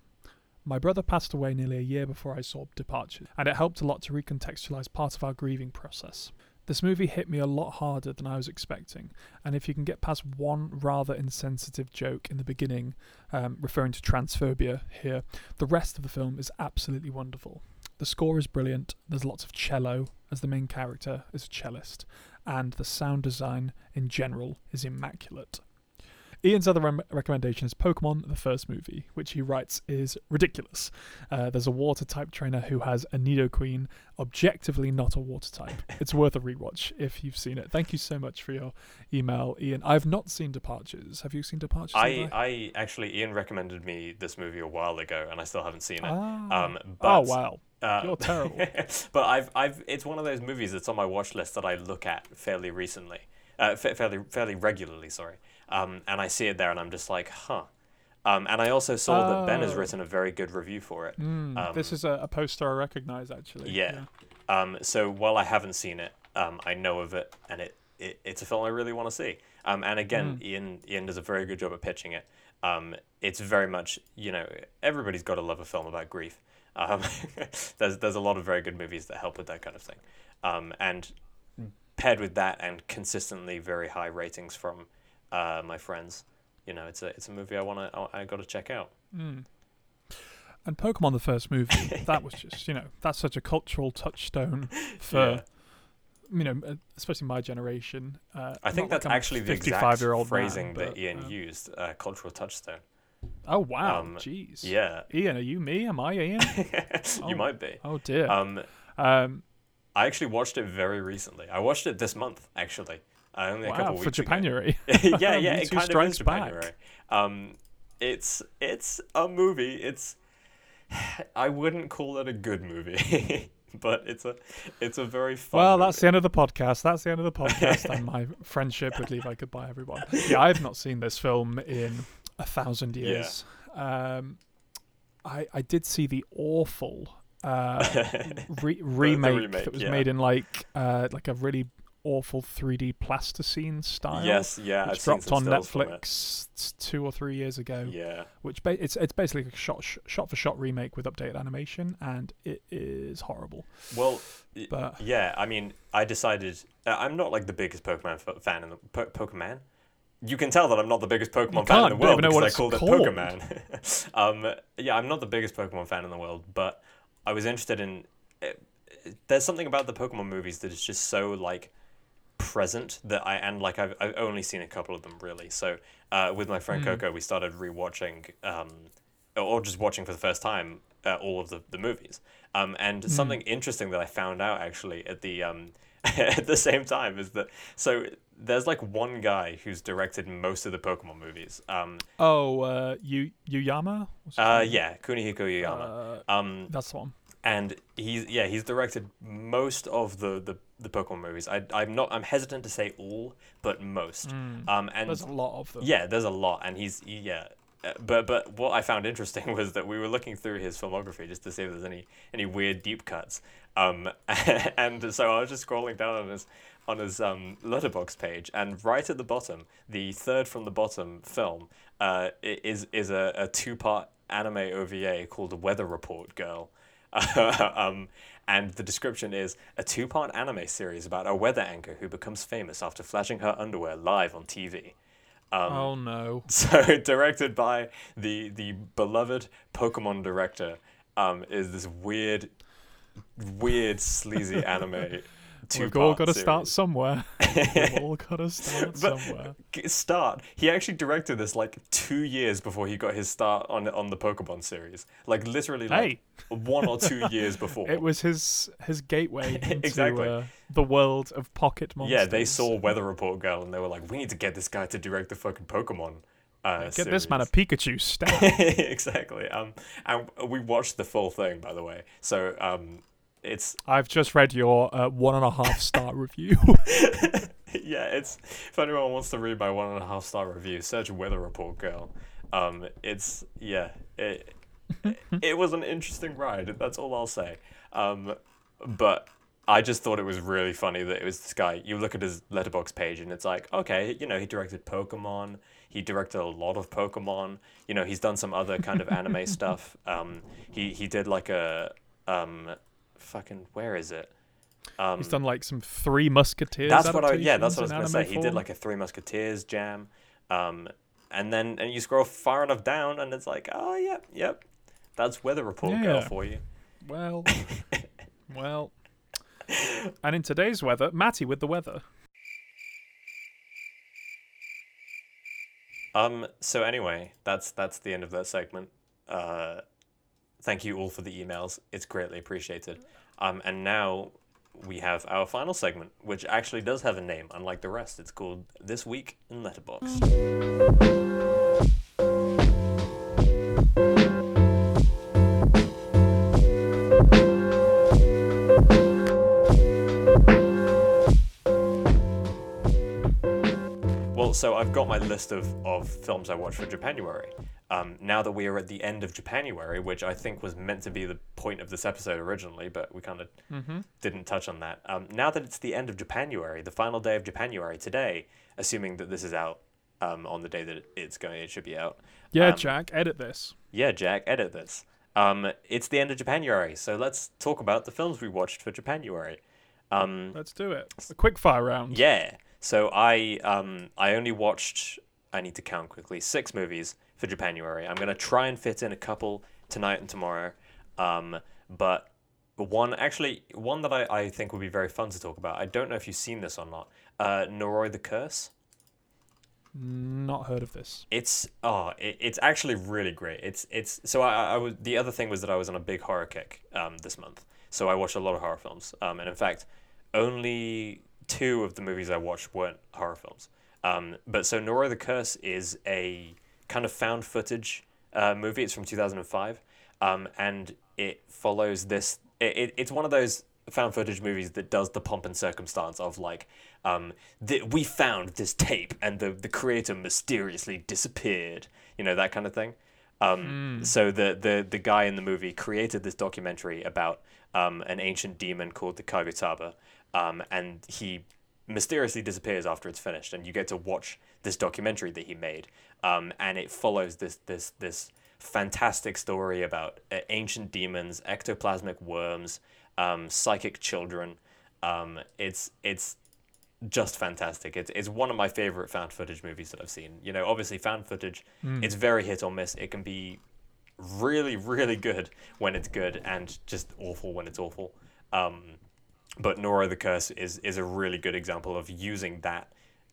My brother passed away nearly a year before I saw Departure, and it helped a lot to recontextualize part of our grieving process. This movie hit me a lot harder than I was expecting, and if you can get past one rather insensitive joke in the beginning, um, referring to transphobia here, the rest of the film is absolutely wonderful. The score is brilliant, there's lots of cello, as the main character is a cellist, and the sound design in general is immaculate. Ian's other rem- recommendation is Pokemon, the first movie, which he writes is ridiculous. Uh, there's a water type trainer who has a Nidoqueen, objectively not a water type. It's worth a rewatch if you've seen it. Thank you so much for your email, Ian. I've not seen Departures. Have you seen Departures? I, I actually, Ian recommended me this movie a while ago, and I still haven't seen it. Ah. Um, oh but, wow, uh, you're terrible. but I've, I've, it's one of those movies that's on my watch list that I look at fairly recently, uh, fa- fairly, fairly regularly. Sorry, um, and I see it there, and I'm just like, huh. Um, and I also saw that Ben has Oh. written a very good review for it. Mm, this um, is a, a poster I recognise actually. Yeah. Um, so while I haven't seen it, um, I know of it, and it, it it's a film I really want to see. Um, and again, Ian Ian does a very good job at pitching it. Um, it's very much you know everybody's got to love a film about grief. Um, there's there's a lot of very good movies that help with that kind of thing. Um, and paired with that and consistently very high ratings from uh, my friends, you know, it's a it's a movie I want to I, I got to check out. Mm. And Pokemon, the first movie, that was just, you know, that's such a cultural touchstone for, Yeah. you know, uh, especially my generation. Uh, I think not like that's actually the exact 55-year-old man, phrasing but, that Ian uh, used, uh, cultural touchstone. Oh wow, Um, jeez. Yeah, Ian, are you me? Am I Ian? you might be. Oh dear. Um, Um, I actually watched it very recently. I watched it this month, actually. Uh, only a couple wow, weeks for. Japanuary. yeah, yeah, it kind of is. Japanuary. Um, it's it's a movie. It's I wouldn't call it a good movie, but it's a it's a very fun. Well, that's movie. the end of the podcast. That's the end of the podcast and my friendship with Levi Goodbye, everyone. Yeah, I've not seen this film in a thousand years. Um, I I did see the awful uh, re- remake, remake, that was yeah. made in like uh, like a really awful 3D plasticine style. Yes, yeah, I've which seen dropped on stills from it. Netflix two or three years ago. Yeah, Which ba- it's it's basically a shot sh- shot for shot remake with updated animation, and it is horrible. well, But- yeah. I mean, I decided uh, I'm not like the biggest Pokemon f- fan in the po- Pokemon. You can tell that I'm not the biggest Pokemon fan in the world because I it's called it. Pokemon. um, yeah, I'm not the biggest Pokemon fan in the world, but I was interested in. uh, there's something about the Pokemon movies that is just so like present that I and like I've I've only seen a couple of them really. So uh, with my friend Coco, we started rewatching um, or- just watching for the first time uh, all of the the movies. Um, and something interesting that I found out actually at the um, at the same time is that so there's like one guy who's directed most of the Pokemon movies. Um, Oh, uh, Yu Yuyama. Uh, yeah, Kunihiko Yuyama. Uh, um, that's the one. And he's yeah he's directed most of the the, the Pokemon movies. I I'm not I'm hesitant to say all, but most. Um, and There's a lot of them. yeah, there's a lot, and he's he- yeah. Uh, But but what I found interesting was that we were looking through his filmography just to see if there's any any weird deep cuts. Um, and so I was just scrolling down on his on his um Letterboxd page, and right at the bottom, the third from the bottom film, uh, is is a, a two part anime OVA called The Weather Report Girl. um, and the description is a two part anime series about a weather anchor who becomes famous after flashing her underwear live on TV. Um, Oh no. so directed by the the beloved Pokemon director, um, is this weird, weird sleazy anime. We've all got to start somewhere. We've all got to start somewhere. Start. He actually directed this like two years before he got his start on on the Pokemon series. Like literally, like one or two years before. It was his his gateway into Exactly. uh, the world of pocket monsters. yeah, they saw Weather Report Girl and they were like, "We need to get this guy to direct the fucking Pokemon." Uh, Get this man a. Pikachu stat. exactly. Um, and we watched the full thing, by the way. So um, it's I've just read your uh, one and a half star review. yeah, it's if anyone wants to read my one and a half star review, search Weather Report Girl. Um, it's yeah, it it was an interesting ride. That's all I'll say. Um, but I just thought it was really funny that it was this guy. You look at his Letterboxd page, and it's like, okay, you know, he directed Pokemon. He directed a lot of Pokemon. You know, he's done some other kind of anime stuff. Um, he he did like a um, fucking where is it? Um, He's done like some Three Musketeers. that's what I yeah, that's what I was gonna say. He did like a Three Musketeers jam, um, and then and you scroll far enough down, and it's like, oh yep, yep, that's Weather Report Girl Yeah. for you. Well, well. And in today's weather, Matty with the weather. Um. So anyway, that's that's the end of that segment. Uh, thank you all for the emails. It's greatly appreciated. Um. And now we have our final segment, which actually does have a name, unlike the rest. It's called This Week in Letterboxd. Well, so I've got my list of, of films I watched for Japanuary. Um, now that we are at the end of Japanuary, which I think was meant to be the point of this episode originally, but we kind of didn't touch on that. Um, now that it's the end of Japanuary, the final day of Japanuary today, assuming that this is out um, on the day that it's going, it should be out. Yeah, Um, Jack, edit this. Yeah, Jack, edit this. Um, it's the end of Japanuary, so let's talk about the films we watched for Japanuary. Um, Let's do it. A quick fire round. yeah. So I um I only watched I need to count quickly six movies for Japanuary. I'm gonna try and fit in a couple tonight and tomorrow. Um, but one actually one that I, I think would be very fun to talk about. I don't know if you've seen this or not. Uh, Noroi the Curse. Not heard of this. It's oh, it, it's actually really great. It's it's so I, I was the other thing was that I was on a big horror kick um this month. So I watched a lot of horror films. Um, and in fact, only two of the movies I watched weren't horror films. Um, but so Noroi the Curse is a kind of found footage uh, movie. It's from two thousand and five, um, and it follows this. It, it, it's one of those found footage movies that does the pomp and circumstance of like um the, we found this tape and the the creator mysteriously disappeared you know that kind of thing um so the the the guy in the movie created this documentary about um an ancient demon called the Kagutaba um and he mysteriously disappears after it's finished and you get to watch this documentary that he made um and it follows this this this fantastic story about uh, ancient demons ectoplasmic worms um, psychic children. Um, it's it's just fantastic. It's it's one of my favorite found footage movies that I've seen. You know, obviously found footage, it's very hit or miss. It can be really really good when it's good and just awful when it's awful. Um, but Noroi the Curse is is a really good example of using that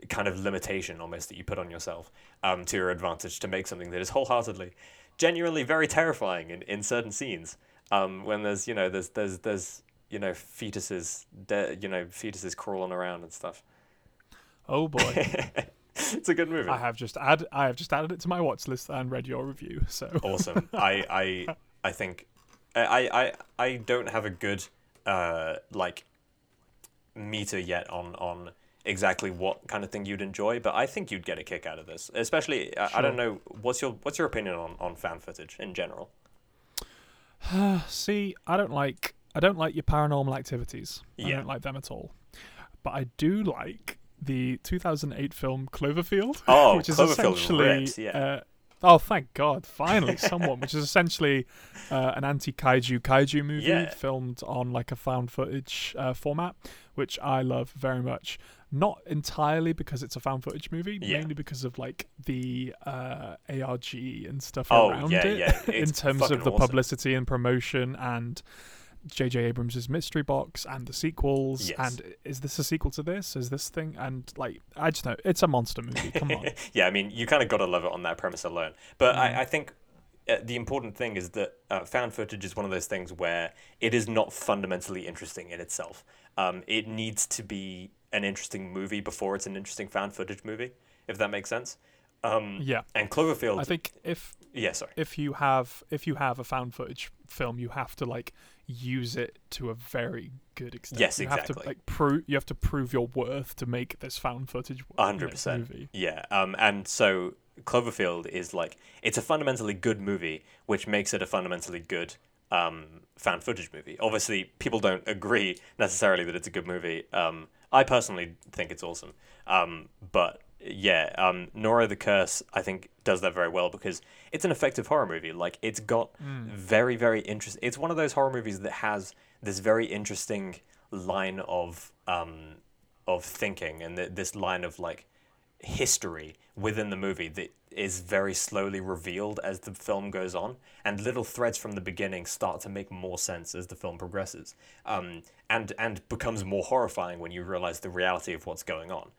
kind of limitation almost that you put on yourself um, to your advantage to make something that is wholeheartedly, genuinely very terrifying in, in certain scenes. Um, when there's you know there's there's there's you know fetuses de- you know fetuses crawling around and stuff. Oh boy. it's a good movie. I have just add I have just added it to my watch list and read your review. So awesome. I I I think I I I don't have a good uh like meter yet on on exactly what kind of thing you'd enjoy, but I think you'd get a kick out of this. Especially I I don't know what's your what's your opinion on on found footage in general. see, I don't like I don't like your paranormal activities. I don't like them at all. But I do like the 2008 film Cloverfield, Oh, which is Cloverfield essentially rips, yeah. uh, Oh, thank God! Finally, someone, which is essentially uh, an anti-kaiju kaiju movie Yeah. filmed on like a found footage uh, format, which I love very much. Not entirely because it's a found footage movie, Yeah. mainly because of like the uh, ARG and stuff Oh, around yeah, it, yeah, in terms of the awesome. publicity and promotion and J.J. Abrams' mystery box and the sequels. Yes. And is this a sequel to this? Is this thing? And like, I just know it's a monster movie. Come on. yeah, I mean, you kind of got to love it on that premise alone. But Mm. I, I think uh, the important thing is that uh, found footage is one of those things where it is not fundamentally interesting in itself. Um, it needs to be an interesting movie before it's an interesting found footage movie, if that makes sense. Um, yeah. And Cloverfield, I think if yeah, sorry. if you have if you have a found footage film, you have to like use it to a very good extent. Yes, you have exactly. to like prove you have to prove your worth to make this found footage hundred percent. Yeah. Um, and so Cloverfield is like it's a fundamentally good movie, which makes it a fundamentally good um, found footage movie. Obviously, people don't agree necessarily that it's a good movie. Um, I personally think it's awesome. Um, but yeah, um, Noroi the Curse I think does that very well because it's an effective horror movie. Like it's got very very interesting. It's one of those horror movies that has this very interesting line of um, of thinking and th- this line of like history within the movie that is very slowly revealed as the film goes on, and little threads from the beginning start to make more sense as the film progresses, um, and and becomes more horrifying when you realize the reality of what's going on.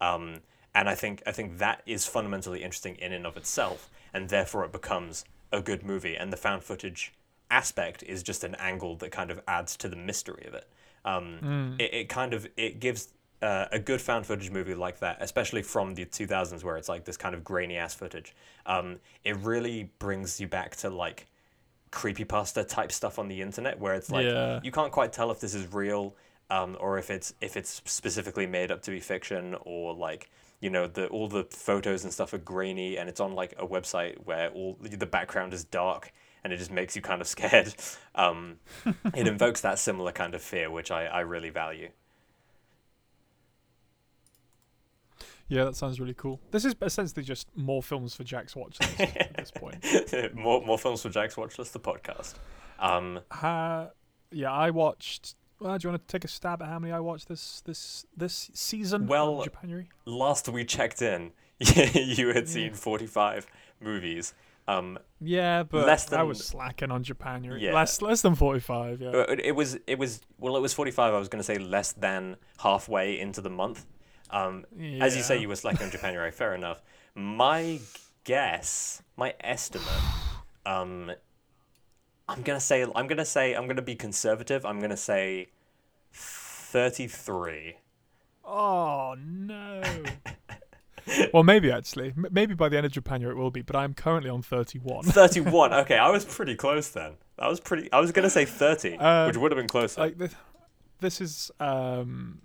Um, and I think I think that is fundamentally interesting in and of itself, and therefore it becomes a good movie. And the found footage aspect is just an angle that kind of adds to the mystery of it. Um, it, it kind of it gives uh, a good found footage movie like that, especially from the 2000s, where it's like this kind of grainy ass footage. Um, it really brings you back to like creepypasta type stuff on the internet, where it's like Yeah. you can't quite tell if this is real um, or if it's if it's specifically made up to be fiction or like you know the all the photos and stuff are grainy and it's on like a website where all the background is dark and it just makes you kind of scared. Um, it invokes that similar kind of fear, which I, I really value. Yeah, that sounds really cool. This is essentially just more films for Jack's watch list at this point. more more films for Jack's watch list, the podcast. Um, Uh, yeah, I watched. Well, do you want to take a stab at how many I watched this this this season? Well, of Japanuary. last we checked in, you had seen forty five movies. Um, Yeah, but less I than- was slacking on Japanuary. Yeah. Less less than forty five. Yeah. It was it was well it was 45 I was going to say less than halfway into the month. Um, as you say you were slacking on Japanuary fair enough. My guess, my estimate, um, I'm gonna say, I'm gonna say, I'm gonna be conservative. I'm gonna say thirty-three. Oh no. well, maybe actually, maybe by the end of Japanuary it will be, but I'm currently on 31. 31. Okay, I was pretty close then. I was pretty. I was gonna say 30, Uh, which would have been closer. like this, this is um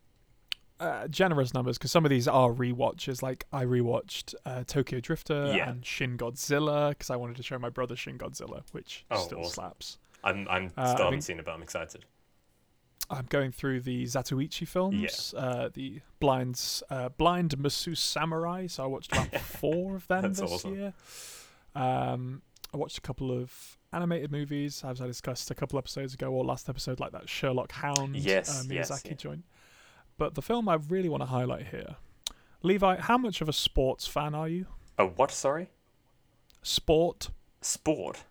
uh, generous numbers because some of these are rewatches. Like I rewatched uh, Tokyo Drifter Yeah. and Shin Godzilla because I wanted to show my brother Shin Godzilla, which Oh, still awesome. slaps. I'm. I'm uh, still haven't think- seen it, but I'm excited. I'm going through the Zatoichi films, uh, the blinds, uh, blind masseur Samurai. So I watched about four of them this awesome. year. Um, I watched a couple of animated movies, as I discussed a couple episodes ago, or last episode, like that Sherlock Hound Yes, uh, yes, Miyazaki yeah. joint. But the film I really want to highlight here, Levi, how much of a sports fan are you? Oh, what? Sorry. Sport, Sport.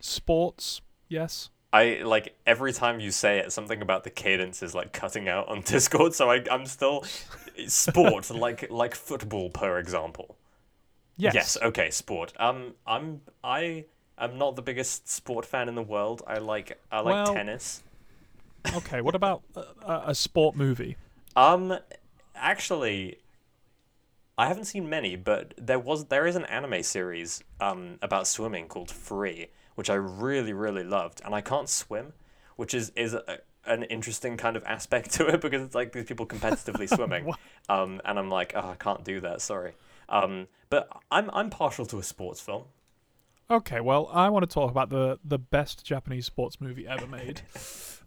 sports, yes. I like every time you say it, something about the cadence is like cutting out on Discord. So I, I'm still sport, like like football, per example. Yes. Yes. Okay. Sport. Um. I'm. I. am not the biggest sport fan in the world. I like. I like Well- tennis. Okay. What about a, a sport movie? Um. Actually. I haven't seen many, but there was there is an anime series um about swimming called Free, which I really really loved, and I can't swim, which is is a, an interesting kind of aspect to it because it's like these people competitively swimming, um, and I'm like, oh, I can't do that. Sorry. Um, but I'm I'm partial to a sports film. Okay, well, I want to talk about the the best Japanese sports movie ever made,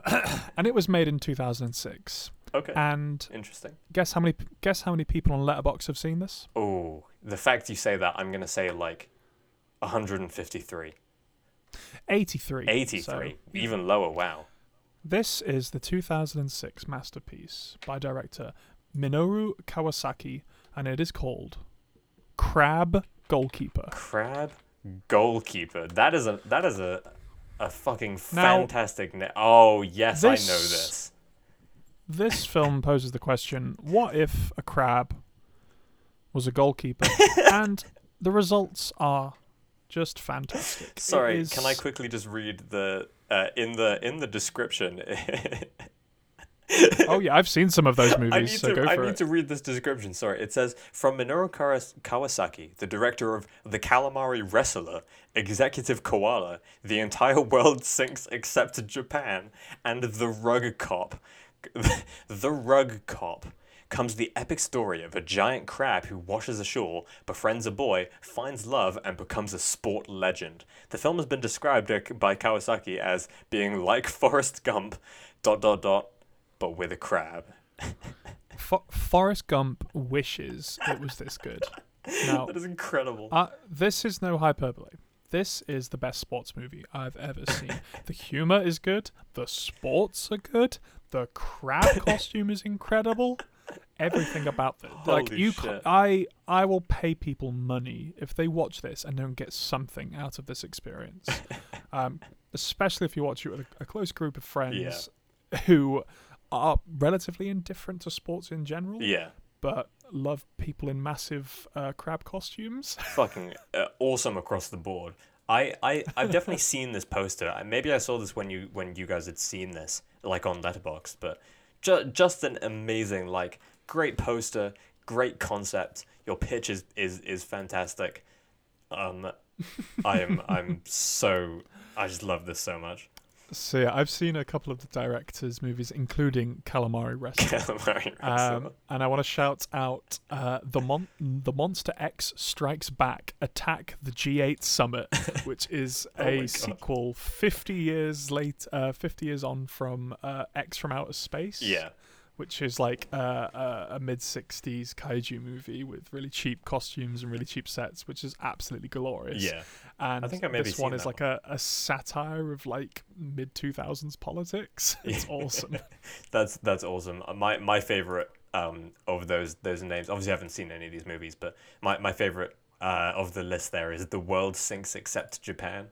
and it was made in 2006. Okay. And Interesting. guess how many guess how many people on Letterboxd have seen this? Oh, the fact you say that, I'm gonna say like 153, 83. 83, So even lower. Wow. this is the 2006 masterpiece by director Minoru Kawasaki, and it is called Crab Goalkeeper. Crab goalkeeper. That is a that is a a fucking Now, fantastic. Na- oh yes, I know this- this. This film poses the question: What if a crab was a goalkeeper? and the results are just fantastic. Sorry, is- can I quickly just read the uh, in the in the description? Oh yeah, I've seen some of those movies, I need so to I need to read this description. Sorry, it says from Minoru Kawasaki, the director of The Calamari Wrestler, Executive Koala, The Entire World Sinks Except Japan, and The Rug Cop. the Rug Cop comes the epic story of a giant crab who washes ashore, befriends a boy, finds love, and becomes a sport legend. The film has been described uh, by Kawasaki as being like Forrest Gump, dot dot dot, but with a crab. Fo- Forrest Gump wishes it was this good. Now, That is incredible. uh, this is no hyperbole. This is the best sports movie I've ever seen. the humor is good. The sports are good. The crab costume is incredible. Everything about it. Like Holy you, shit. I, I will pay people money if they watch this and don't get something out of this experience. um, especially if you watch it with a, a close group of friends who are relatively indifferent to sports in general, yeah, but love people in massive uh, crab costumes. fucking uh, awesome across the board. I, I I've definitely seen this poster. Maybe I saw this when you when you guys had seen this, like on Letterboxd. But ju- just an amazing, like, great poster, great concept. Your pitch is is is fantastic. Um, I'm I'm so I just love this so much. So yeah, I've seen a couple of the director's movies, including Calamari Wrestler. Calamari Um, and I want to shout out uh, the Mon- the Monster X Strikes Back, Attack the G8 Summit, which is Oh a sequel 50 years late, uh, 50 years on from uh, X from Outer Space. yeah, which is like uh, a, a mid 60s kaiju movie with really cheap costumes and really cheap sets, which is absolutely glorious. yeah. And think I maybe this one is like a, a satire of like mid 2000s politics. It's awesome. That's that's awesome. Uh, My my favorite um of those those names. Obviously, I haven't seen any of these movies, but my my favorite uh of the list there is the world sinks except Japan.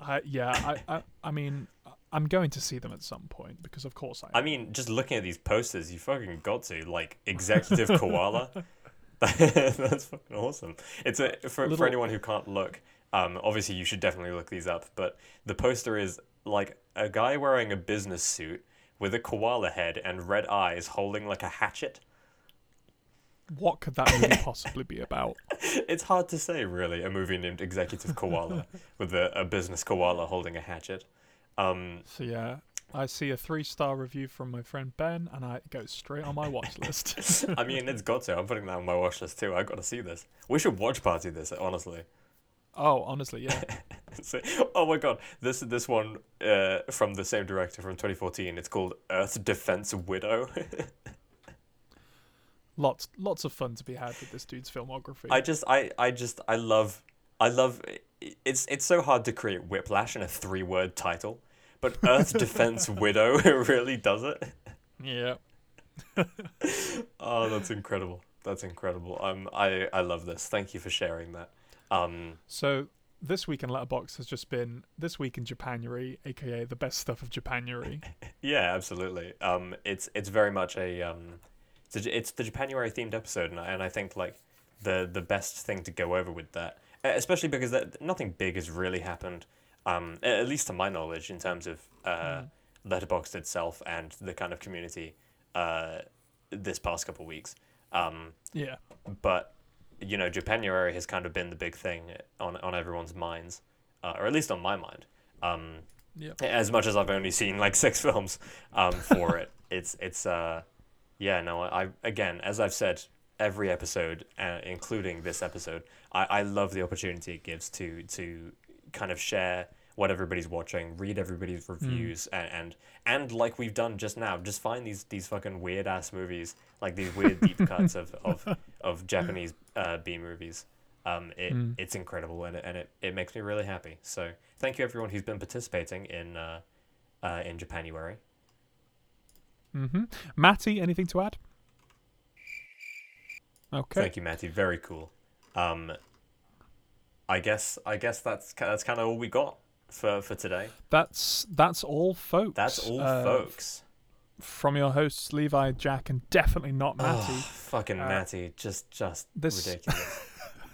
I, yeah, I, I, I mean, I'm going to see them at some point because, of course, I. I mean, just looking at these posters, you fucking got to like executive koala. That's fucking awesome. It's a for, Little- for anyone who can't look. Um, obviously you should definitely look these up. But the poster is like a guy wearing a business suit with a koala head and red eyes, holding like a hatchet. What could that movie possibly be about? It's hard to say, really. A movie named Executive Koala with a, a business koala holding a hatchet. Um, So yeah, I see a three-star review from my friend Ben, and I go straight on my watch list. I mean, it's got to. I'm putting that on my watch list too. I've got to see this. We should watch party this, honestly. Oh, honestly, yeah. So- oh my god, this this one uh, from the same director from 2014. It's called Earth Defense Widow. lots, lots of fun to be had with this dude's filmography. I just I I just I love I love it's it's so hard to create whiplash in a three word title, but Earth Defense Widow really does it. yeah. Oh, that's incredible. That's incredible. Um, I I love this. Thank you for sharing that. Um, So this week in Letterboxd has just been this week in Japanuary, aka the best stuff of Japanuary. yeah, absolutely. Um, it's it's very much a um, it's, a, it's the Japanuary themed episode, and I, and I think like the the best thing to go over with that, especially because that nothing big has really happened. Um, at least to my knowledge, in terms of uh, Letterboxd itself and the kind of community, uh, this past couple weeks. Um, yeah. but you know, Japanuary has kind of been the big thing on on everyone's minds, uh, or at least on my mind. Um, Yeah. as much as I've only seen like six films um, for it, it's it's uh, yeah, no, I again, as I've said every episode, uh, including this episode, I, I love the opportunity it gives to to kind of share what everybody's watching, read everybody's reviews, and, and and like we've done just now, just find these these fucking weird ass movies, like these weird deep cuts of of, of Japanese uh, B movies. Um, it, Mm. it's incredible and it, and it, it makes me really happy. So thank you everyone who's been participating in uh, uh, in Japanuary. Mm-hmm. Matty, anything to add? Okay. Thank you, Matty. Very cool. Um, I guess I guess that's that's kind of all we got for for today. That's that's all, folks. That's all, Uh, folks. From your hosts, Levi, Jack, and definitely not Matty. Oh, fucking Uh, Matty, just just this- ridiculous.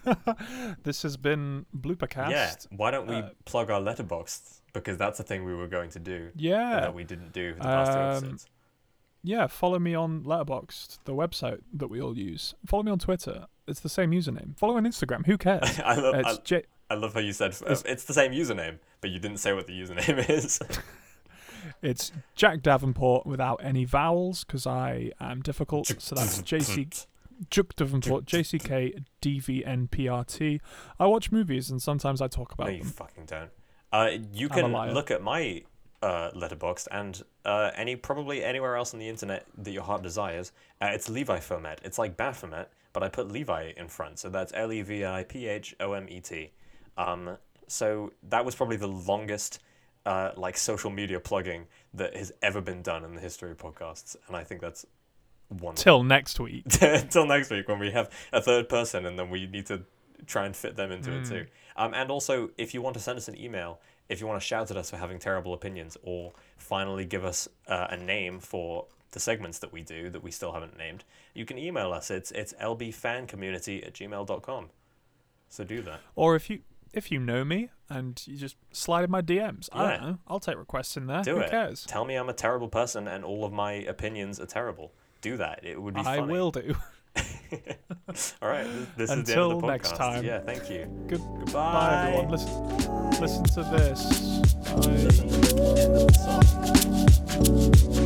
this has been Bloopercast. yeah. Why don't we uh, plug our Letterboxd because that's the thing we were going to do Yeah. that we didn't do for the past two Um, episodes. Yeah, follow me on Letterboxd, the website that we all use. Follow me on Twitter. It's the same username. Follow on Instagram. Who cares? I love it's I, J- I love how you said uh, It's- it's the same username, but you didn't say what the username is. It's Jack Davenport without any vowels because I am difficult. So that's JC Juk Davenport, JCK DVNPRT. I watch movies and sometimes I talk about No, you them. fucking don't. Uh, you I'm can look at my uh, and uh, any probably anywhere else on the internet that your heart desires. Uh, it's Levi Phomet. It's like Baphomet, but I put Levi in front, so that's L E V I P H O M E T. Um, so that was probably the longest uh, like social media plugging that has ever been done in the history of podcasts, and I think that's wonderful. Till next week. Until next week when we have a third person and then we need to try and fit them into it Mm. too. Um, and also, if you want to send us an email, if you want to shout at us for having terrible opinions, or finally give us uh, a name for the segments that we do that we still haven't named, you can email us. It's it's lbfancommunity at gmail.com. So do that. Or if you if you know me and you just slide in my DMs, I don't know. I'll take requests in there. Do Who it. cares? Tell me I'm a terrible person and all of my opinions are terrible. Do that. It would be I funny. will do. All right. th- This is the end of the podcast. next time. Yeah. Thank you. Good- Goodbye. Bye, everyone. Listen, listen to this. Bye. End of the song.